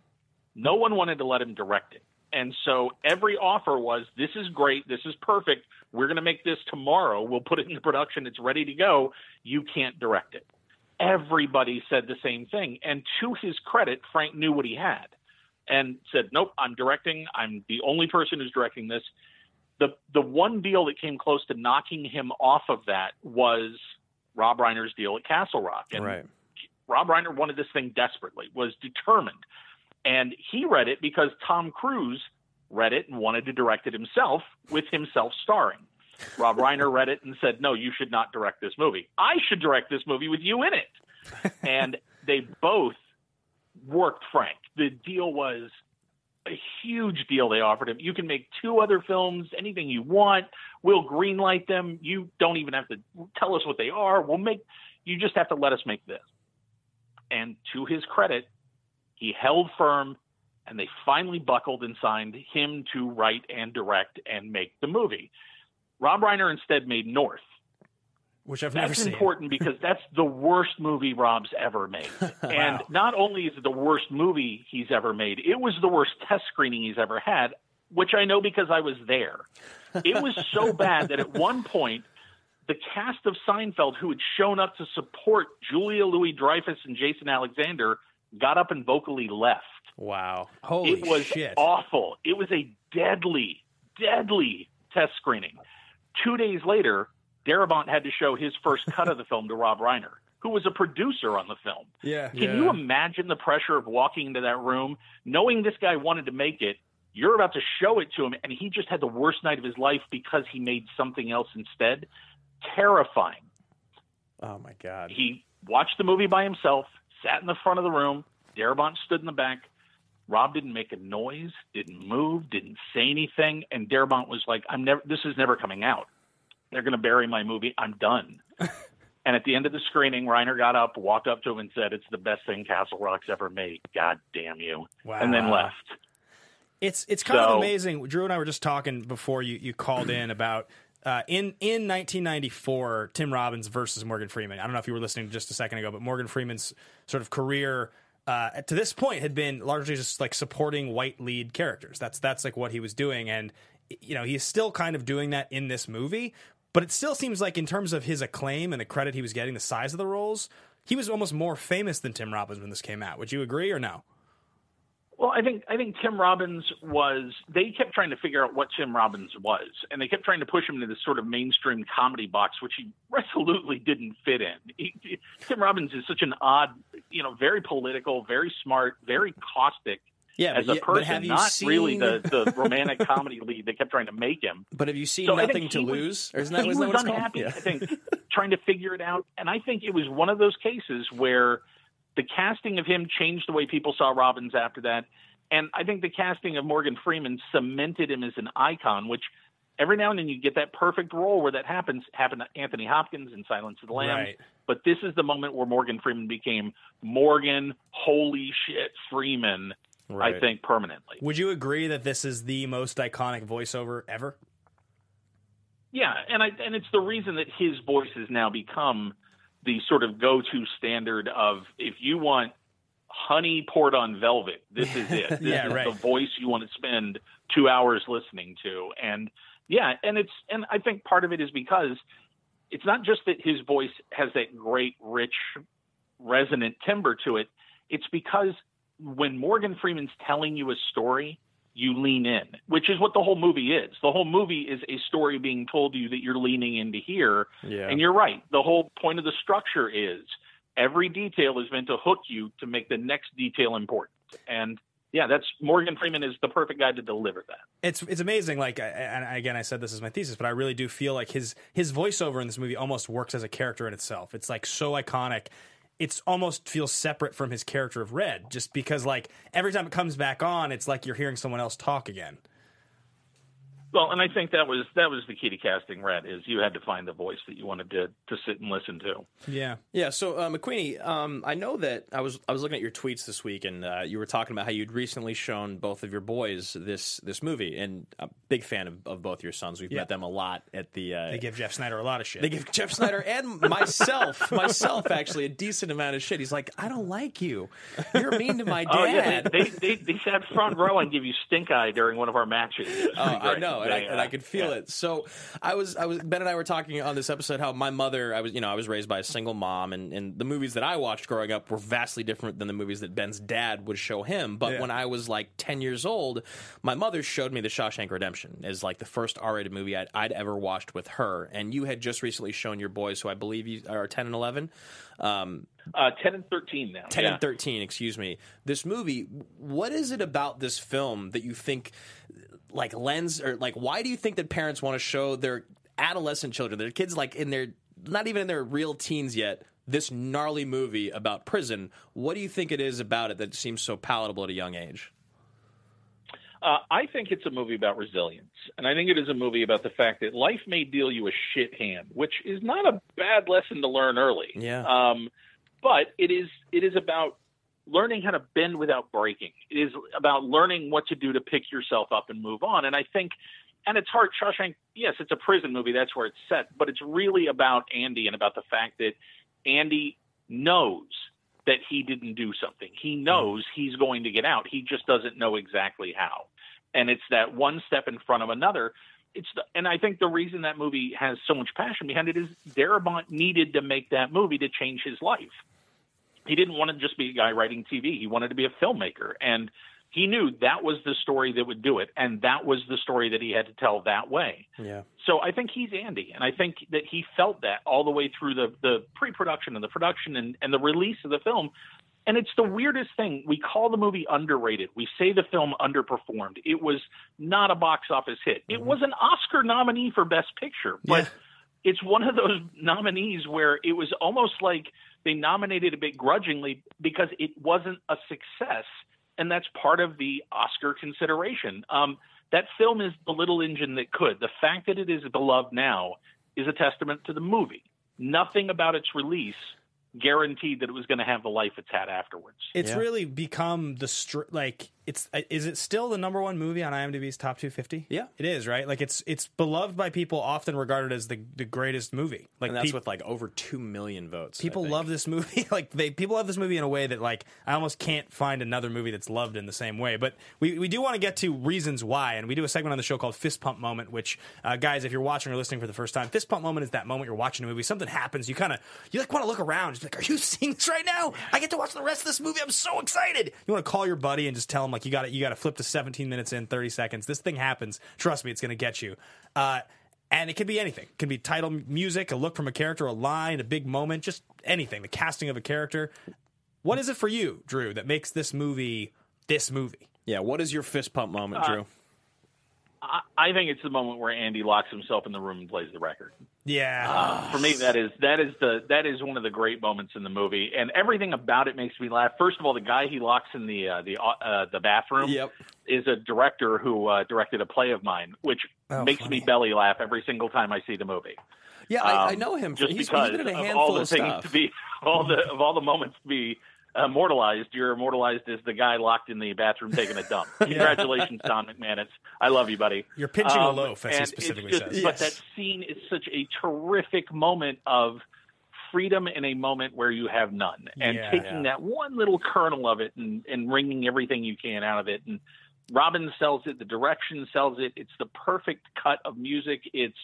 No one wanted to let him direct it. And so every offer was, this is great. This is perfect. We're going to make this tomorrow. We'll put it into production. It's ready to go. You can't direct it. Everybody said the same thing. And to his credit, Frank knew what he had and said, nope, I'm directing. I'm the only person who's directing this. The, the one deal that came close to knocking him off of that was Rob Reiner's deal at Castle Rock. And Right. Rob Reiner wanted this thing desperately, was determined. And he read it because Tom Cruise read it and wanted to direct it himself with himself starring. Rob Reiner read it and said, No, you should not direct this movie. I should direct this movie with you in it. and they both worked Frank. The deal was a huge deal they offered him. You can make two other films, anything you want. We'll greenlight them. You don't even have to tell us what they are. We'll make you just have to let us make this. And to his credit, he held firm and they finally buckled and signed him to write and direct and make the movie. Rob Reiner instead made North. Which I've never That's seen. important because that's the worst movie Rob's ever made. And Wow. not only is it the worst movie he's ever made, it was the worst test screening he's ever had, which I know because I was there. It was so bad that at one point, the cast of Seinfeld, who had shown up to support Julia Louis Dreyfus and Jason Alexander, got up and vocally left. Wow. Holy it was shit. awful. It was a deadly, deadly test screening. Two days later, Darabont had to show his first cut of the film to Rob Reiner, who was a producer on the film. Yeah. Can you imagine the pressure of walking into that room, knowing this guy wanted to make it? You're about to show it to him, and he just had the worst night of his life because he made something else instead. Terrifying. Oh my god. He watched the movie by himself, sat in the front of the room. Darabont stood in the back. Rob didn't make a noise, didn't move, didn't say anything, and Darabont was like, "I'm never. This is never coming out. They're going to bury my movie. I'm done." and at the end of the screening, Reiner got up, walked up to him, and said, "It's the best thing Castle Rock's ever made. God damn you!" Wow. And then left. It's it's kind of amazing. Drew and I were just talking before you, you called in about uh, in in 1994, Tim Robbins versus Morgan Freeman. I don't know if you were listening just a second ago, but Morgan Freeman's sort of career uh, to this point had been largely just like supporting white lead characters. That's that's like what he was doing, and you know he's still kind of doing that in this movie. But it still seems like in terms of his acclaim and the credit he was getting, the size of the roles, he was almost more famous than Tim Robbins when this came out. Would you agree or no? Well, I think I think Tim Robbins was. They kept trying to figure out what Tim Robbins was, and they kept trying to push him into this sort of mainstream comedy box, which he resolutely didn't fit in. He, he- Tim Robbins is such an odd, you know, very political, very smart, very caustic. Yeah, as but a but person, have you not really the, the romantic comedy lead they kept trying to make him. But have you seen So Nothing to he was- Lose? Or isn't that, he isn't that was what unhappy, Yeah. I think, trying to figure it out. And I think it was one of those cases where the casting of him changed the way people saw Robbins after that. And I think the casting of Morgan Freeman cemented him as an icon, which every now and then you get that perfect role where that happens. Happened to Anthony Hopkins in Silence of the Lambs. Right. But this is the moment where Morgan Freeman became Morgan, holy shit, Freeman, I think, permanently. Would you agree that this is the most iconic voiceover ever? Yeah, and I and it's the reason that his voice has now become the sort of go-to standard of if you want honey poured on velvet, this is it. This Yeah, is right. the voice you want to spend two hours listening to. And yeah, and it's and I think part of it is because it's not just that his voice has that great, rich, resonant timbre to it. It's because when Morgan Freeman's telling you a story, you lean in, which is what the whole movie is. The whole movie is a story being told to you that you're leaning in to hear. Yeah. And you're right. The whole point of the structure is every detail is meant to hook you to make the next detail important. And yeah, that's Morgan Freeman is the perfect guy to deliver that. It's it's amazing. Like, I- and again, I said this is my thesis, but I really do feel like his his voiceover in this movie almost works as a character in itself. It's like so iconic. It's almost feels separate from his character of Red, just because like every time it comes back on, it's like you're hearing someone else talk again. Well, and I think that was that was the key to casting Red is you had to find the voice that you wanted to to sit and listen to. Yeah, yeah. So uh, McWeeny, um, I know that I was I was looking at your tweets this week, and uh, you were talking about how you'd recently shown both of your boys this this movie, and I'm a big fan of, of both your sons. We've Yeah. met them a lot at the. Uh, They give Jeff Sneider a lot of shit. They give Jeff Sneider and myself, myself actually a decent amount of shit. He's like, I don't like you. You're mean to my dad. Oh yeah, they, they they sat front row and give you stink eye during one of our matches. Oh, I great. Know, and I, and I could feel yeah. it. So I was, I was Ben and I were talking on this episode how my mother, I was, you know, I was raised by a single mom, and, and the movies that I watched growing up were vastly different than the movies that Ben's dad would show him. But Yeah. when I was like ten years old, my mother showed me The Shawshank Redemption as like the first R-rated movie I'd, I'd ever watched with her, and you had just recently shown your boys, who I believe you are ten and eleven. Um, Uh, ten and thirteen now. 10 yeah. and 13 excuse me this movie what is it about this film that you think like lens or like why do you think that parents want to show their adolescent children their kids like in their not even in their real teens yet this gnarly movie about prison what do you think it is about it that seems so palatable at a young age Uh, I think it's a movie about resilience, and I think it is a movie about the fact that life may deal you a shit hand, which is not a bad lesson to learn early. Yeah. Um, but it is it is about learning how to bend without breaking. It is about learning what to do to pick yourself up and move on. And I think, and it's hard. Shawshank, yes, it's a prison movie. That's where it's set, but it's really about Andy and about the fact that Andy knows that he didn't do something. He knows he's going to get out. He just doesn't know exactly how. And it's that one step in front of another. It's the, and I think the reason that movie has so much passion behind it is Darabont needed to make that movie to change his life. He didn't want to just be a guy writing TV. He wanted to be a filmmaker, and he knew that was the story that would do it, and that was the story that he had to tell that way. yeah So I think he's Andy, and I think that he felt that all the way through the the pre-production and the production and, and the release of the film. And it's the weirdest thing. We call the movie underrated. We say the film underperformed. It was not a box office hit. It mm-hmm. was an Oscar nominee for Best Picture, but it's one of those nominees where it was almost like they nominated a bit grudgingly because it wasn't a success, and that's part of the Oscar consideration. Um, that film is the little engine that could. The fact that it is beloved now is a testament to the movie. Nothing about its release guaranteed that it was going to have the life it's had afterwards. It's really become the str- like it's uh, is it still the number one movie on IMDb's top 250? Yeah. it is right. Like it's it's beloved by people, often regarded as the the greatest movie. Like and that's peop- with like over 2 million votes people love this movie. like they people love this movie in a way that like I almost can't find another movie that's loved in the same way. But we we do want to get to reasons why, and we do a segment on the show called Fist Pump Moment, which uh, guys, if you're watching or listening for the first time, Fist Pump Moment is that moment you're watching a movie, something happens, you kind of you like want to look around, just like, are you seeing this right now? I get to watch the rest of this movie. I'm so excited. You want to call your buddy and just tell him like you got to you got to flip to 17 minutes in 30 seconds. This thing happens. Trust me, it's going to get you. Uh, and it could be anything. It could be title music, a look from a character, a line, a big moment, just anything. The casting of a character. What is it for you, Drew, that makes this movie this movie? yeah what is your fist pump moment Uh, drew I, I think it's the moment where Andy locks himself in the room and plays the record. Yeah. For me, that is that is the that is one of the great moments in the movie, and everything about it makes me laugh. First of all, the guy he locks in the uh, the uh, the bathroom Yep. is a director who uh, directed a play of mine, which Oh, makes me belly laugh every single time I see the movie. yeah I, I Um, know him just he's, he's because been in a of all the of things stuff to be all the of all the moments to be immortalized. You're immortalized as the guy locked in the bathroom taking a dump. Congratulations, Don McManus. I love you, buddy. You're pinching a Um, loaf, as he specifically just- says. But Yes. that scene is such a terrific moment of freedom in a moment where you have none, and Yeah. taking that one little kernel of it and, and wringing everything you can out of it. And Robin sells it. The direction sells it. It's the perfect cut of music. It's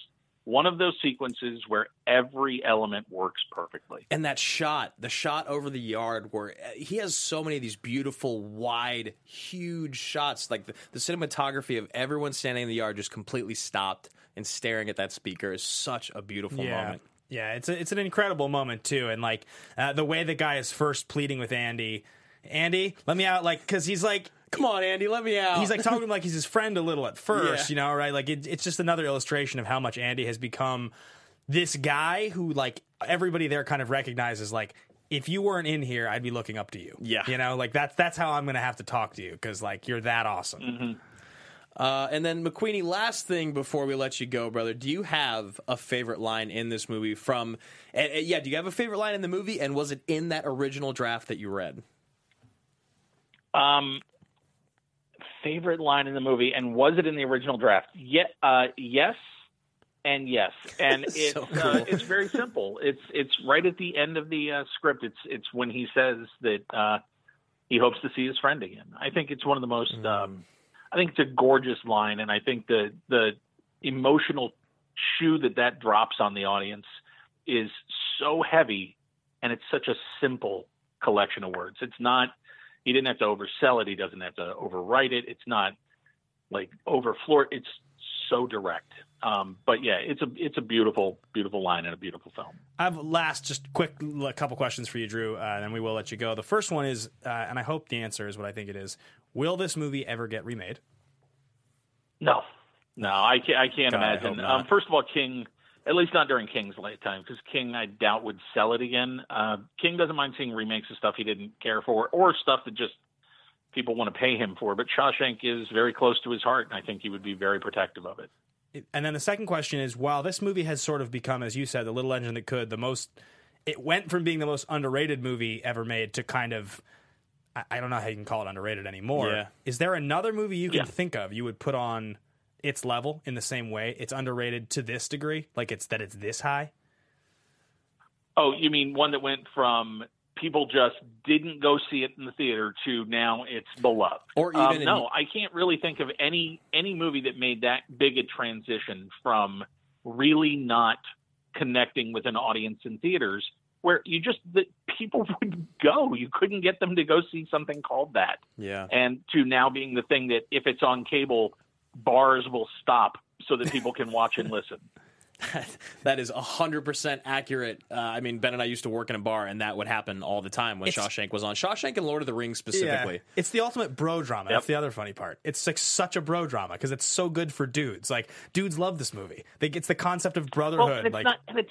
one of those sequences where every element works perfectly. And that shot, the shot over the yard, where uh, he has so many of these beautiful, wide, huge shots. Like the, the cinematography of everyone standing in the yard just completely stopped and staring at that speaker is such a beautiful yeah. moment. Yeah, it's a, it's an incredible moment too, and like uh, the way the guy is first pleading with Andy, Andy, let me out, like because he's like, come on, Andy, let me out. He's like talking to him like he's his friend a little at first, Yeah. you know, right? Like it, it's just another illustration of how much Andy has become this guy who like everybody there kind of recognizes like. If you weren't in here, I'd be looking up to you. Yeah. you know, like that's that's how I'm gonna have to talk to you because like you're that awesome. Mm-hmm. Uh, and then McWeeny, last thing before we let you go, brother, do you have a favorite line in this movie from? Uh, yeah, do you have a favorite line in the movie, and was it in that original draft that you read? Um, favorite line in the movie, and was it in the original draft? Yeah, uh, yes, and yes, and it's So uh, it's very simple. It's it's right at the end of the uh, script. It's it's when he says that uh, he hopes to see his friend again. I think it's one of the most. Um, I think it's a gorgeous line, and I think the the emotional shoe that that drops on the audience is so heavy, and it's such a simple collection of words. It's not. He didn't have to oversell it. He doesn't have to overwrite it. It's not like overflow. It's so direct. Um, but yeah, it's a it's a beautiful beautiful line and a beautiful film. I have last, just quick, a couple questions for you, Drew, uh, and then we will let you go. The first one is, uh, and I hope the answer is what I think it is: Will this movie ever get remade? No, no, I can't. I can't God, imagine. not. Um, first of all, King, at least not during King's lifetime, because King, I doubt would sell it again. Uh, King doesn't mind seeing remakes of stuff he didn't care for, or stuff that just people want to pay him for. But Shawshank is very close to his heart, and I think he would be very protective of it. And then the second question is: While this movie has sort of become, as you said, the little engine that could, the most, it went from being the most underrated movie ever made to kind of. I- I don't know how you can call it underrated anymore. Yeah. Is there another movie you can Yeah. think of you would put on its level in the same way? It's underrated to this degree, like it's that it's this high. Oh, you mean one that went from people just didn't go see it in the theater to now it's beloved? Or Um, even in- no, I can't really think of any any movie that made that big a transition from really not connecting with an audience in theaters, where you just the people would go. You couldn't get them to go see something called that, Yeah. and to now being the thing that if it's on cable, bars will stop so that people can watch and listen. That is 100% accurate. Uh, I mean, Ben and I used to work in a bar, and that would happen all the time when It's- Shawshank was on. Shawshank and Lord of the Rings specifically. Yeah. It's the ultimate bro drama. That's the other funny part. It's like such a bro drama because it's so good for dudes. Like dudes love this movie. They, it's the concept of Well, brotherhood. and it's like not, and it's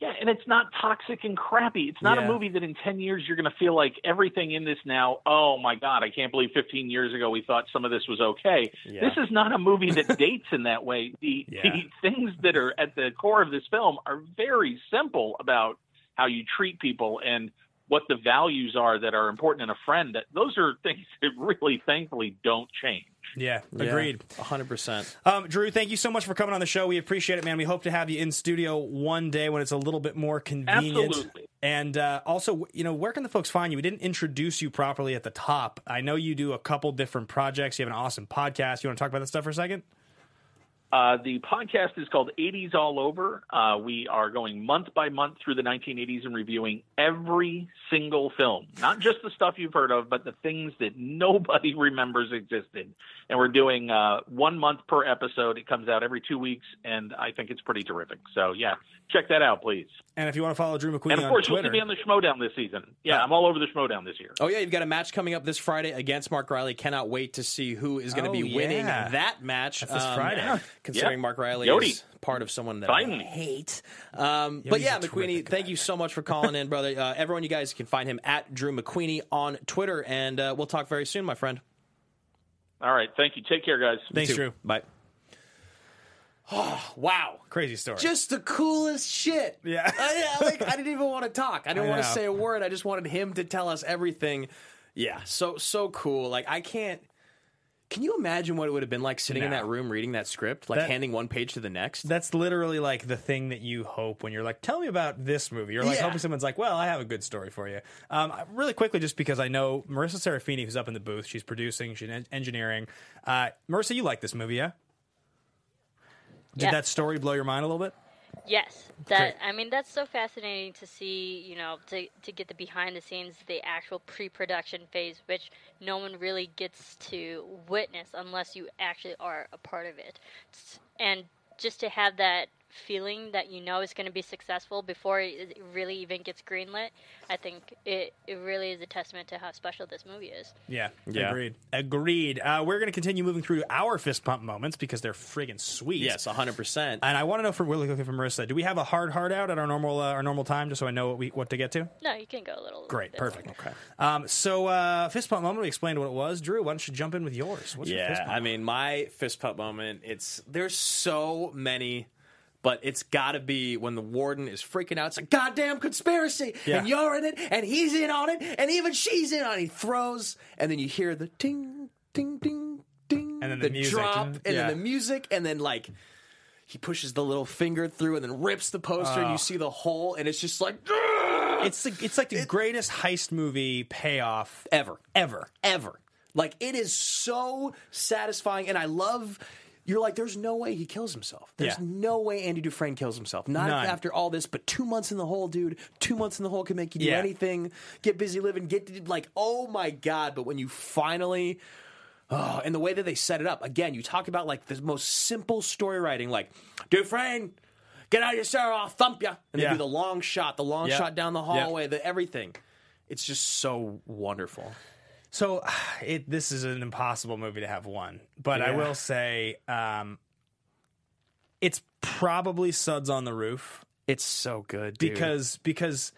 yeah, and it's not toxic and crappy. It's not Yeah. a movie that in ten years you're going to feel like everything in this now. Oh my god, I can't believe 15 years ago we thought some of this was okay. Yeah. This is not a movie that dates in that way. The Yeah. the things that are at the core of this film are very simple about how you treat people and what the values are that are important in a friend. That those are things that really, thankfully, don't change. Yeah, Yeah, agreed. 100%. Um, Drew, thank you so much for coming on the show. We appreciate it, man. We hope to have you in studio one day when it's a little bit more convenient. Absolutely. And uh, also, you know, where can the folks find you? We didn't introduce you properly at the top. I know you do a couple different projects. You have an awesome podcast. You want to talk about that stuff for a second? Uh, the podcast is called 80s All Over. Uh, we are going month by month through the 1980s and reviewing every single film, not just the stuff you've heard of, but the things that nobody remembers existed. And we're doing uh, one month per episode. It comes out every two weeks, and I think it's pretty terrific. So, yeah, check that out, please. And if you want to follow Drew McWeeny And of course, Twitter, you'll see me on the Schmoedown this season. Yeah, I'm all over the Schmoedown this year. Oh, yeah, you've got a match coming up this Friday against Mark Reilly. Cannot wait to see who is going to Oh, be winning yeah. that match. That's this Um, Friday. Considering Yeah. Mark Reilly Yodi. is part of someone that Finally. I hate. Um, but yeah, a McWeeny, terrific thank you so much for calling in, brother. Uh, everyone, you guys can find him at Drew McWeeny on Twitter, and uh, we'll talk very soon, my friend. All right. Thank you. Take care, guys. thanks. Drew. Bye. wow. Crazy story. Just the coolest shit. Yeah. I, I- like I didn't even want to talk. I didn't I want to say a word. I just wanted him to tell us everything. Yeah, so so cool. Like I can't. Can you imagine what it would have been like sitting in that room reading that script, like That- handing one page to the next? That's literally like the thing that you hope when you're like, tell me about this movie. You're like Yeah. hoping someone's like, well, I have a good story for you. Um, really quickly, just because I know Marissa Serafini, who's up in the booth, she's producing, she's en- engineering. Uh, Marissa, you like this movie, yeah? Did Yeah. that story blow your mind a little bit? Yes, that I mean that's so fascinating to see. You know, to to get the behind the scenes, the actual pre-production phase, which no one really gets to witness unless you actually are a part of it, and just to have that feeling that you know is going to be successful before it it really even gets greenlit, I think it, it really is a testament to how special this movie is. Yeah, Yeah. agreed. Agreed. Uh, we're going to continue moving through our fist pump moments because they're friggin' sweet. Yes, 100%. And I want to know from really quickly from Marissa, do we have a hard hard out at our normal uh, our normal time, just so I know what we what to get to? No, you can go a little. Great, bit perfect. longer. Okay. Um, so uh, fist pump moment. We explained what it was. Drew, why don't you jump in with yours? What's your fist yeah, pump? I mean, my fist pump moment. It's there's so many, but it's got to be when the warden is freaking out. It's a goddamn conspiracy, Yeah. and you're in it, and he's in on it, and even she's in on it. He throws, and then you hear the ting, ting, ting, ting, And then the music, drop, and- and yeah. then the music, and then like. He pushes the little finger through and then rips the poster, and Oh. you see the hole, and it's just like it's the, it's like the greatest heist movie payoff ever, ever, ever. Like it is so satisfying, and I love. You're like, there's no way he kills himself. There's Yeah. no way Andy Dufresne kills himself. Not None. after all this, but two months in the hole, dude. Two months in the hole can make you do Yeah. anything. Get busy living. Get like, oh my god! But when you finally. Oh, and the way that they set it up, again, you talk about like the most simple story writing, like Dufresne, get out of your cell, I'll thump you, and Yeah. they do the long shot, the long Yep. shot down the Yep. hallway, the everything. It's just so wonderful. So it this is an impossible movie to have one, but I will say um, it's probably Suds on the Roof. It's so good dude. because because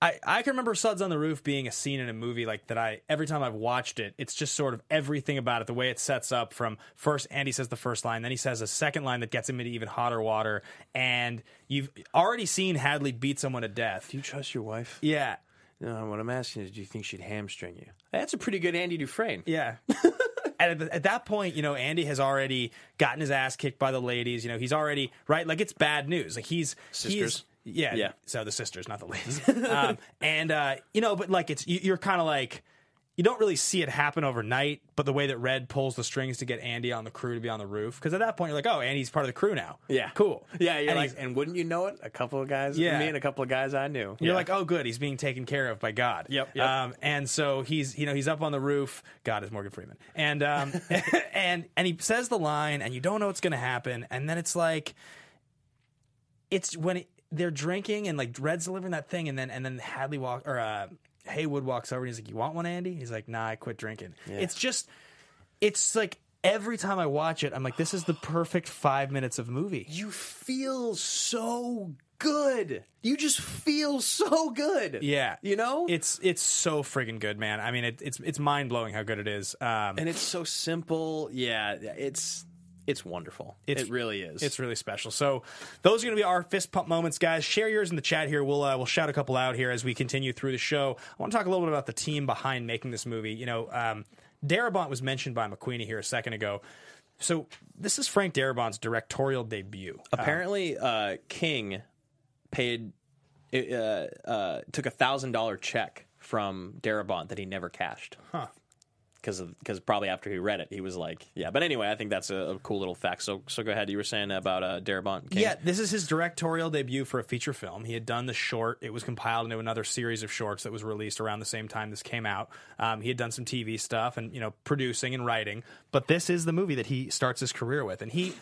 I I can remember Suds on the Roof being a scene in a movie like that. I every time I've watched it, it's just sort of everything about it. The way it sets up from first Andy says the first line, then he says a second line that gets him into even hotter water, and you've already seen Hadley beat someone to death. Do you trust your wife? Yeah. No, what I'm asking is, do you think she'd hamstring you? That's a pretty good Andy Dufresne. Yeah. and at, at that point, you know, Andy has already gotten his ass kicked by the ladies. You know, he's already right. Like it's bad news. Like he's Sisters. He's, yeah, Yeah. So the sisters, not the ladies. um, and uh, you know, but like it's you, you're kind of like you don't really see it happen overnight. But the way that Red pulls the strings to get Andy on the crew to be on the roof, because at that point you're like, oh, Andy's part of the crew now. Yeah. cool. Yeah, you're And like, and wouldn't you know it? A couple of guys, Yeah. me and a couple of guys I knew. You're Yeah. like, oh, good, he's being taken care of by God. Yep, yep. Um, and so he's, you know, he's up on the roof. God is Morgan Freeman, and um, and and he says the line, and you don't know what's going to happen, and then it's like, it's when it, they're drinking, and like Red's delivering that thing, and then and then Hadley walk or uh, Haywood walks over, and he's like, "You want one, Andy?" He's like, "Nah, I quit drinking." Yeah. It's just, it's like. Every time I watch it, I'm like, this is the perfect five minutes of movie. you feel so good. You just feel so good. Yeah, You know? it's it's so friggin' good, man. I mean, it, it's it's mind blowing how good it is. Um, and it's so simple. Yeah, it's it's wonderful. It's- it really is. It's really special. So those are going to be our fist pump moments, guys. Share yours in the chat here. We'll uh, we'll shout a couple out here as we continue through the show. I want to talk a little bit about the team behind making this movie. You know, um, Darabont was mentioned by McWeeny here a second ago. So this is Frank Darabont's directorial debut. Apparently, uh, King paid uh, uh, took a thousand dollar check from Darabont that he never cashed. Huh. Because because probably after he read it, he was like, yeah. But anyway, I think that's a, a cool little fact. So so go ahead. You were saying about uh, Darabont. King. Yeah, this is his directorial debut for a feature film. He had done the short. It was compiled into another series of shorts that was released around the same time this came out. Um, he had done some TV stuff and you know producing and writing, but this is the movie that he starts his career with. And he,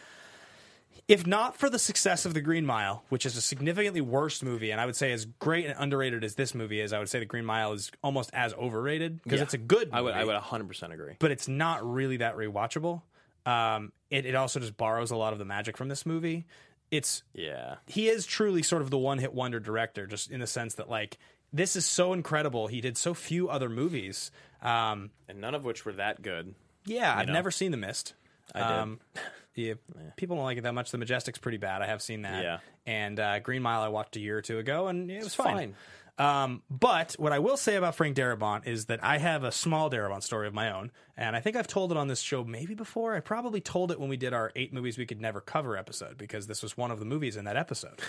if not for the success of The Green Mile, which is a significantly worse movie, and I would say as great and underrated as this movie is, I would say The Green Mile is almost as overrated because Yeah. it's a good. Movie I would I would hundred percent agree. but it's not really that rewatchable. Um, it, it also just borrows a lot of the magic from this movie. It's Yeah. he is truly sort of the one hit wonder director, just in the sense that like this is so incredible. He did so few other movies. Um, and none of which were that good. yeah, I've know? never seen The Mist. I did. Um, yeah, people don't like it that much. The Majestic's pretty bad. I have seen that. Yeah. And uh, Green Mile I watched a year or two ago, and it was It's fine. Um, but what I will say about Frank Darabont is that I have a small Darabont story of my own, and I think I've told it on this show maybe before. I probably told it when we did our eight movies we could never cover episode because this was one of the movies in that episode.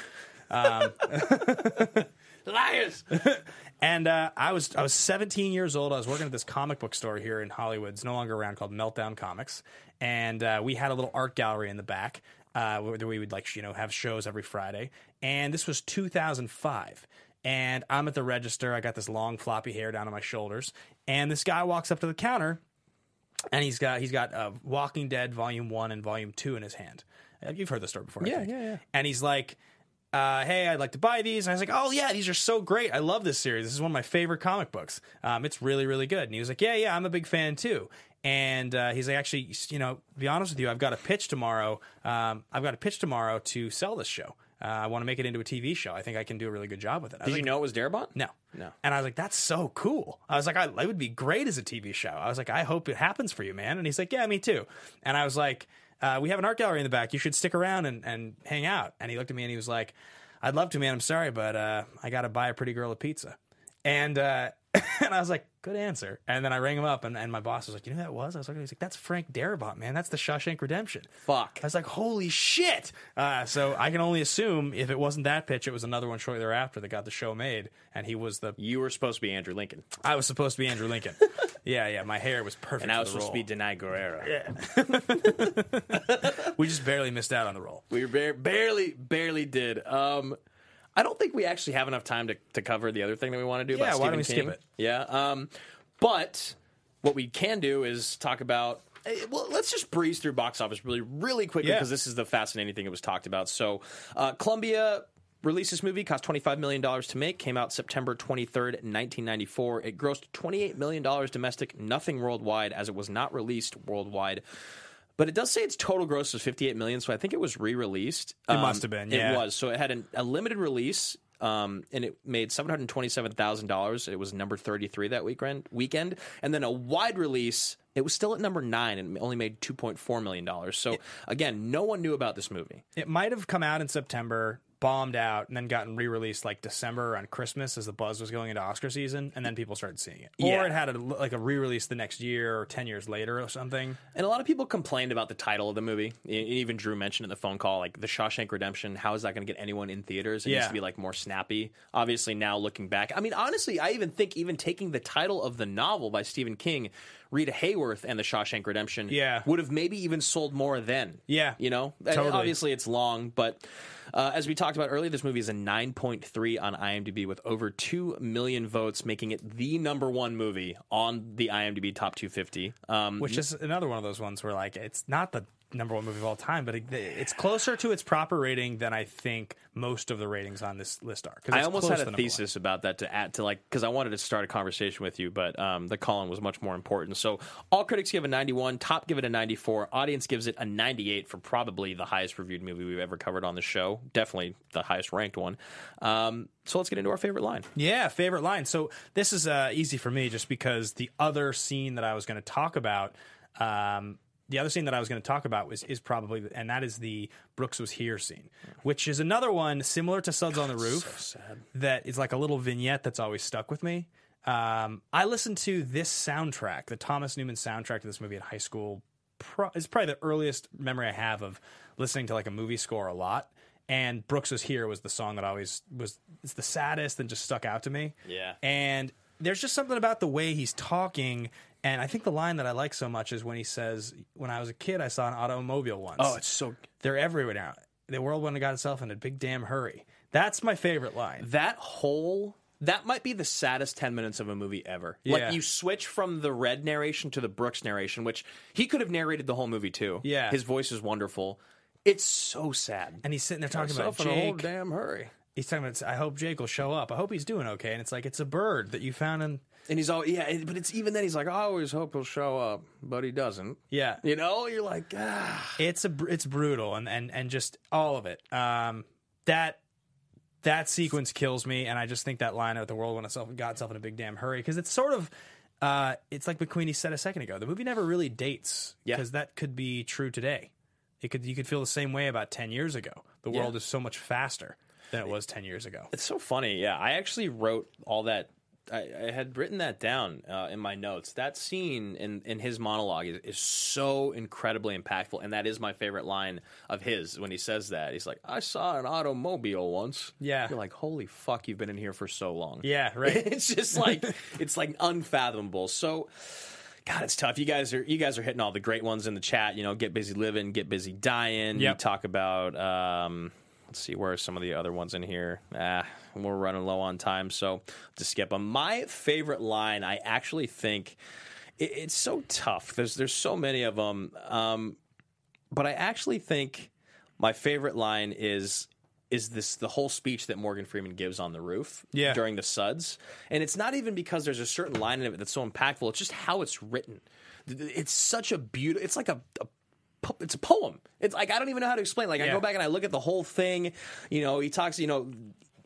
Um, Liars. and uh, I was I was 17 years old. I was working at this comic book store here in Hollywood. It's no longer around called Meltdown Comics, and uh, we had a little art gallery in the back uh, where we would like you know have shows every Friday. And this was 2005. And I'm at the register. I got this long floppy hair down on my shoulders, and this guy walks up to the counter and he's got he's got uh, Walking Dead Volume One and Volume Two in his hand. Uh, You've heard the story before, Yeah, yeah, yeah. And he's like, uh, "Hey, I'd like to buy these." And I was like, "Oh yeah, these are so great! I love this series. This is one of my favorite comic books. Um, it's really, really good." And he was like, "Yeah, yeah, I'm a big fan too." And uh, he's like, "Actually, you know, be honest with you, I've got a pitch tomorrow. Um, I've got a pitch tomorrow to sell this show. Uh, I want to make it into a TV show. I think I can do a really good job with it." Did was you know it was Darabont? No. No. And I was like, that's so cool. I was like, I, it would be great as a TV show. I was like, I hope it happens for you, man. And he's like, yeah, me too. And I was like, uh, we have an art gallery in the back. You should stick around and, and hang out. And he looked at me and he was like, I'd love to, man. I'm sorry, but uh, I got to buy a pretty girl a pizza. And uh, and I was like, good answer. And then I rang him up, and, and my boss was like, you know who that was? I was like, he's like, that's Frank Darabont, man. That's the Shawshank Redemption. Fuck. I was like, holy shit. Uh, so I can only assume if it wasn't that pitch, it was another one shortly thereafter that got the show made, and he was the. You were supposed to be Andrew Lincoln. I was supposed to be Andrew Lincoln. yeah, yeah. My hair was perfect. And I was supposed to be. Danai Gurira. Yeah. we just barely missed out on the role. We bar- barely, barely did. Um, I don't think we actually have enough time to, to cover the other thing that we want to do Yeah, about why Stephen don't we skip it? Yeah. Um, but what we can do is talk about. eh, Well, let's just breeze through box office really, really quickly Yeah. because this is the fascinating thing that was talked about. So, uh, Columbia released this movie, cost $25 million to make, came out September 23rd, 1994. It grossed $28 million domestic, nothing worldwide, as it was not released worldwide. But it does say its total gross was 58 million, so I think it was re-released. It must have been, yeah. It was. So it had an, a limited release, um, and it made seven hundred twenty-seven thousand dollars. It was number thirty-three that weekend. Weekend, and then a wide release. It was still at number nine and only made two point four million dollars. So again, no one knew about this movie. It might have come out in September, bombed out, and then gotten re-released like December on Christmas as the buzz was going into Oscar season, and then people started seeing it. Yeah. Or it had a, like a re-release the next year or ten years later or something. And a lot of people complained about the title of the movie. Even Drew mentioned in the phone call, like The Shawshank Redemption. How is that going to get anyone in theaters? It needs to be like more snappy. Obviously, now looking back, I mean, honestly, I even think even taking the title of the novel by Stephen King, Rita Hayworth and The Shawshank Redemption, Yeah. would have maybe even sold more then. Yeah. you know, And Totally. obviously it's long, but. Uh, as we talked about earlier, this movie is a 9.3 on IMDb with over 2 million votes, making it the number one movie on the IMDb top 250. Um, which is another one of those ones where like it's not the number one movie of all time, but it, it's closer to its proper rating than I think most of the ratings on this list are. I almost had a number one. thesis about that to add to like because I wanted to start a conversation with you, but um, the calling was much more important. So all critics give a 91, top give it a 94, audience gives it a 98 for probably the highest reviewed movie we've ever covered on the show, definitely the highest ranked one. Um, so let's get into our favorite line. Yeah, favorite line. So this is uh, easy for me just because the other scene that I was going to talk about, um, the other scene that I was going to talk about was is probably, and that is the Brooks was here scene, which is another one similar to Suds on the Roof. That is like a little vignette that's always stuck with me. Um, I listened to this soundtrack, the Thomas Newman soundtrack to this movie in high school. Pro- it's probably the earliest memory I have of listening to like a movie score a lot. And Brooks was here was the song that always was it's the saddest and just stuck out to me. Yeah. And there's just something about the way he's talking. And I think the line that I like so much is when he says, When I was a kid, I saw an automobile once. Oh, it's so They're everywhere now. The world went and got itself in a big damn hurry. That's my favorite line. That whole that might be the saddest 10 minutes of a movie ever. Yeah. Like you switch from the red narration to the Brooks narration, which he could have narrated the whole movie too. Yeah. His voice is wonderful. It's so sad. And he's sitting there talking about in a whole damn hurry. He's talking about, I hope Jake will show up. I hope he's doing okay. And it's like, it's a bird that you found in. And he's all yeah, but it's even then he's like, I always hope he'll show up, but he doesn't. Yeah. You know, you're like, ah. It's a it's brutal and and and just all of it. Um, that that sequence kills me, and I just think that line out the world when itself got itself in a big damn hurry because it's sort of. Uh, it's like McWeeny said a second ago. The movie never really dates Yeah. because that could be true today. It could you could feel the same way about ten years ago. The Yeah. world is so much faster than it was ten years ago. It's so funny. Yeah, I actually wrote all that. I, I had written that down uh, in my notes. That scene in, in his monologue is, is so incredibly impactful, and that is my favorite line of his when he says that. He's like, "I saw an automobile once." Yeah. you're like, "Holy fuck, you've been in here for so long." Yeah, right. it's just like it's like unfathomable. So. God, it's tough. You guys are you guys are hitting all the great ones in the chat. You know, get busy living, get busy dying. You talk about um, let's see where are some of the other ones in here. Ah, we're running low on time, so to skip them. My favorite line, I actually think. it, it's so tough. There's there's so many of them. Um, but I actually think my favorite line is is this the whole speech that Morgan Freeman gives on the roof Yeah. during the suds, and it's not even because there's a certain line in it that's so impactful. It's just how it's written. It's such a beautiful. It's like a, a po- it's a poem. It's like I don't even know how to explain. Like I go back and I look at the whole thing. You know, he talks. You know,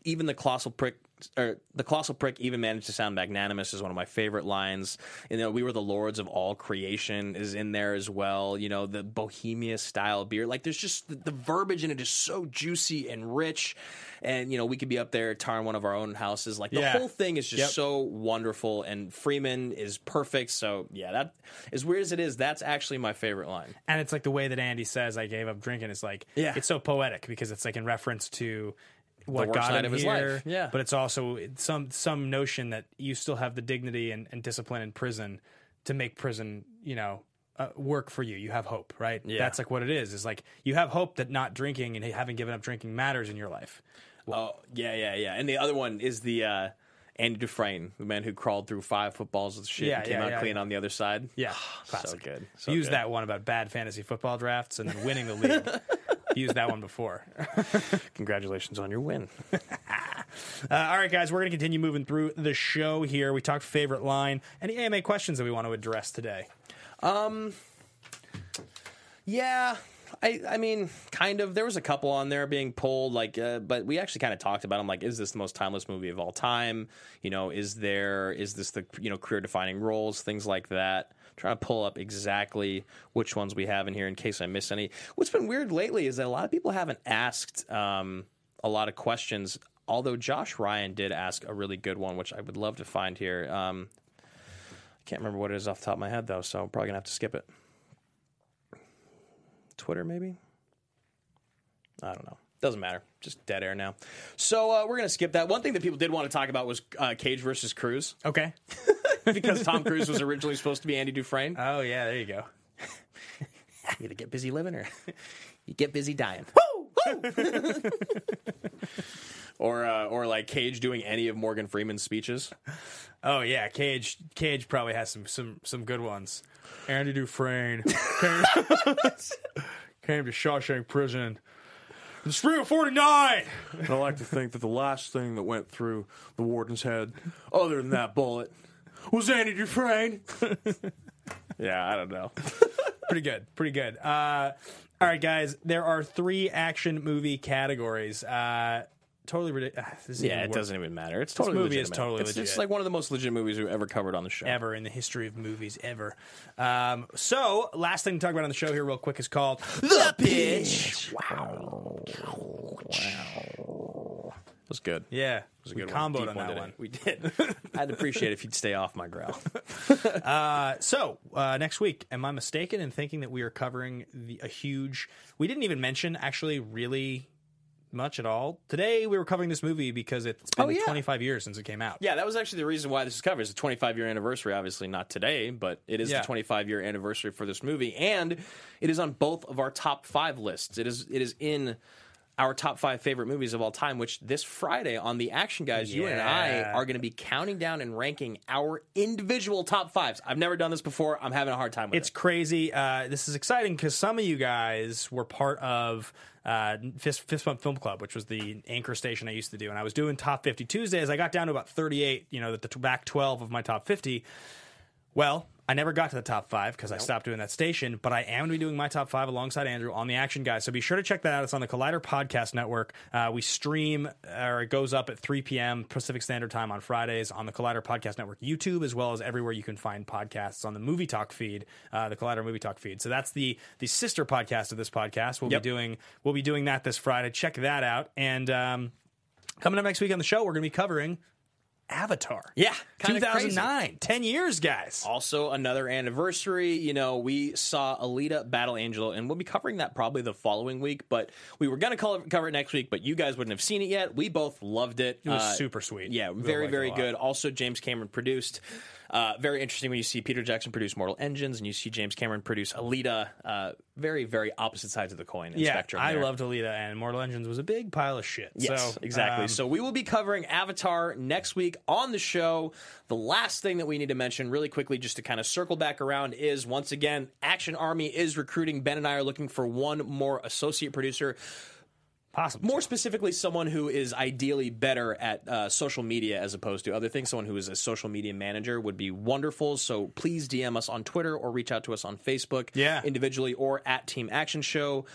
even the colossal prick. Or the colossal prick even managed to sound magnanimous is one of my favorite lines. You know, we were the lords of all creation is in there as well. You know, the Bohemia style beer. Like there's just the, the verbiage in it is so juicy and rich. And you know, we could be up there tarring one of our own houses. Like the Yeah. whole thing is just Yep. so wonderful. And Freeman is perfect. So yeah, that as weird as it is, that's actually my favorite line. And it's like the way that Andy says, "I gave up drinking." It's like, Yeah. it's so poetic because it's like in reference to what got him of his here. life. Yeah. but it's also some some notion that you still have the dignity and, and discipline in prison to make prison, you know. Uh, work for you. You have hope, right? Yeah. That's like what it is. Is like you have hope that not drinking and having given up drinking matters in your life. Oh yeah, yeah, yeah. And the other one is the uh, Andy Dufresne, the man who crawled through five footballs of shit Yeah, and came yeah, out yeah, clean on the other side. Yeah, so good. So Use good. that one about bad fantasy football drafts and then winning the league. Use that one before. Congratulations on your win. Uh, all right, guys, we're going to continue moving through the show here. We talked favorite line. Any AMA questions that we want to address today? Um, yeah, I, I mean, kind of. There was a couple on there being pulled, like, uh, but we actually kind of talked about them. Like, is this the most timeless movie of all time? You know, is there, is this the, you know, career defining roles, things like that. Trying to pull up exactly which ones we have in here in case I miss any. What's been weird lately is that a lot of people haven't asked um, a lot of questions. Although Josh Ryan did ask a really good one, which I would love to find here. Um, I can't remember what it is off the top of my head though, so I'm probably gonna have to skip it. Twitter, maybe? I don't know. Doesn't matter. Just dead air now. So uh, we're going to skip that. One thing that people did want to talk about was uh, Cage versus Cruise. Okay. because Tom Cruise was originally supposed to be Andy Dufresne. Oh, yeah, there you go. You either get busy living or you get busy dying. or, uh, or like Cage doing any of Morgan Freeman's speeches. Oh yeah, Cage. Cage probably has some some some good ones. Andy Dufresne came, came to Shawshank Prison. in The spring of '49. And I like to think that the last thing that went through the warden's head, other than that bullet, was Andy Dufresne. yeah, I don't know. pretty good. Pretty good. Uh, all right, guys. There are three action movie categories. Uh, totally ridiculous. Yeah, it doesn't even matter. It's totally This totally movie is totally it's, it's like one of the most legit movies we've ever covered on the show. ever in the history of movies ever. Um, so, last thing to talk about on the show here, real quick, is called The Pitch. Wow. Wow. It was good. Yeah, It was a we good comboed one. on that today. one. We did. I'd appreciate if you'd stay off my growl. Uh, so uh, next week, am I mistaken in thinking that we are covering the, a huge? We didn't even mention actually really much at all today. We were covering this movie because it's been Oh, yeah. 25 years since it came out. Yeah, that was actually the reason why this is covered. It's a 25 year anniversary, obviously not today, but it is Yeah. the 25 year anniversary for this movie, and it is on both of our top five lists. It is it is in our top five favorite movies of all time. Which this Friday on the Action Guys, you and I are going to be counting down and ranking our individual top fives. I've never done this before. I'm having a hard time with It's it. It's crazy. Uh, this is exciting because some of you guys were part of uh, Fist, Fist Bump Film Club, which was the anchor station I used to do, and I was doing top 50 Tuesdays. I got down to about 38, you know, the, the back 12 of my top 50. Well, I never got to the top five because I stopped doing that station, but I am going to be doing my top five alongside Andrew on the Action Guys. So be sure to check that out. It's on the Collider Podcast Network. Uh, we stream, or it goes up at 3 p.m. Pacific Standard Time on Fridays on the Collider Podcast Network YouTube, as well as everywhere you can find podcasts on the Movie Talk feed, uh, the Collider Movie Talk feed. So that's the the sister podcast of this podcast. We'll Yep. be doing we'll be doing that this Friday. Check that out. And um, coming up next week on the show, we're going to be covering Avatar. Yeah, kinda 2009. 10 years, guys. Also, another anniversary. You know, we saw Alita Battle Angel, and we'll be covering that probably the following week. But we were going to cover it next week, but you guys wouldn't have seen it yet. We both loved it. It was Uh, super sweet. Yeah, We very, very good. Also, James Cameron produced. Uh, very interesting when you see Peter Jackson produce Mortal Engines and you see James Cameron produce Alita. Uh, very, very opposite sides of the coin yeah, spectrum. I there. loved Alita, and Mortal Engines was a big pile of shit. Yes, so, exactly. um, so we will be covering Avatar next week on the show. The last thing that we need to mention, really quickly, just to kind of circle back around, is once again, Action Army is recruiting. Ben and I are looking for one more associate producer. Possible. More specifically, someone who is ideally better at uh, social media as opposed to other things. Someone who is a social media manager would be wonderful. So please DM us on Twitter or reach out to us on Facebook, Yeah. individually or at Team Action Show.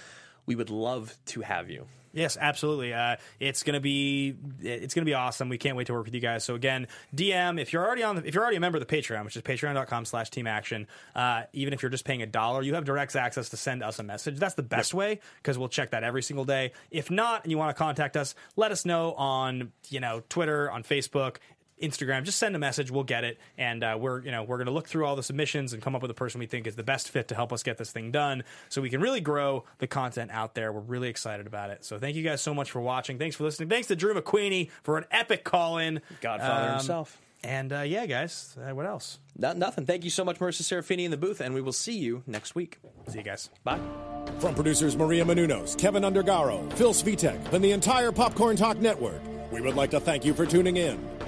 We would love to have you. Yes, absolutely. Uh, it's gonna be it's gonna be awesome. We can't wait to work with you guys. So again, DM if you're already on the, if you're already a member of the Patreon, which is patreon.com/slash Team Action. Uh, even if you're just paying a dollar, you have direct access to send us a message. That's the best way because we'll check that every single day. If not, and you want to contact us, let us know on you know Twitter, on Facebook. Instagram, just send a message. We'll get it, and uh, we're you know we're going to look through all the submissions and come up with a person we think is the best fit to help us get this thing done, so we can really grow the content out there. We're really excited about it. So thank you guys so much for watching. Thanks for listening. Thanks to Drew McWeeny for an epic call in, Godfather himself. And uh, yeah, guys, uh, what else? Not, nothing. Thank you so much, Marissa Serafini in the booth, and we will see you next week. See you guys. Bye. From producers Maria Menounos, Kevin Undergaro, Phil Svitek, and the entire Popcorn Talk Network, we would like to thank you for tuning in.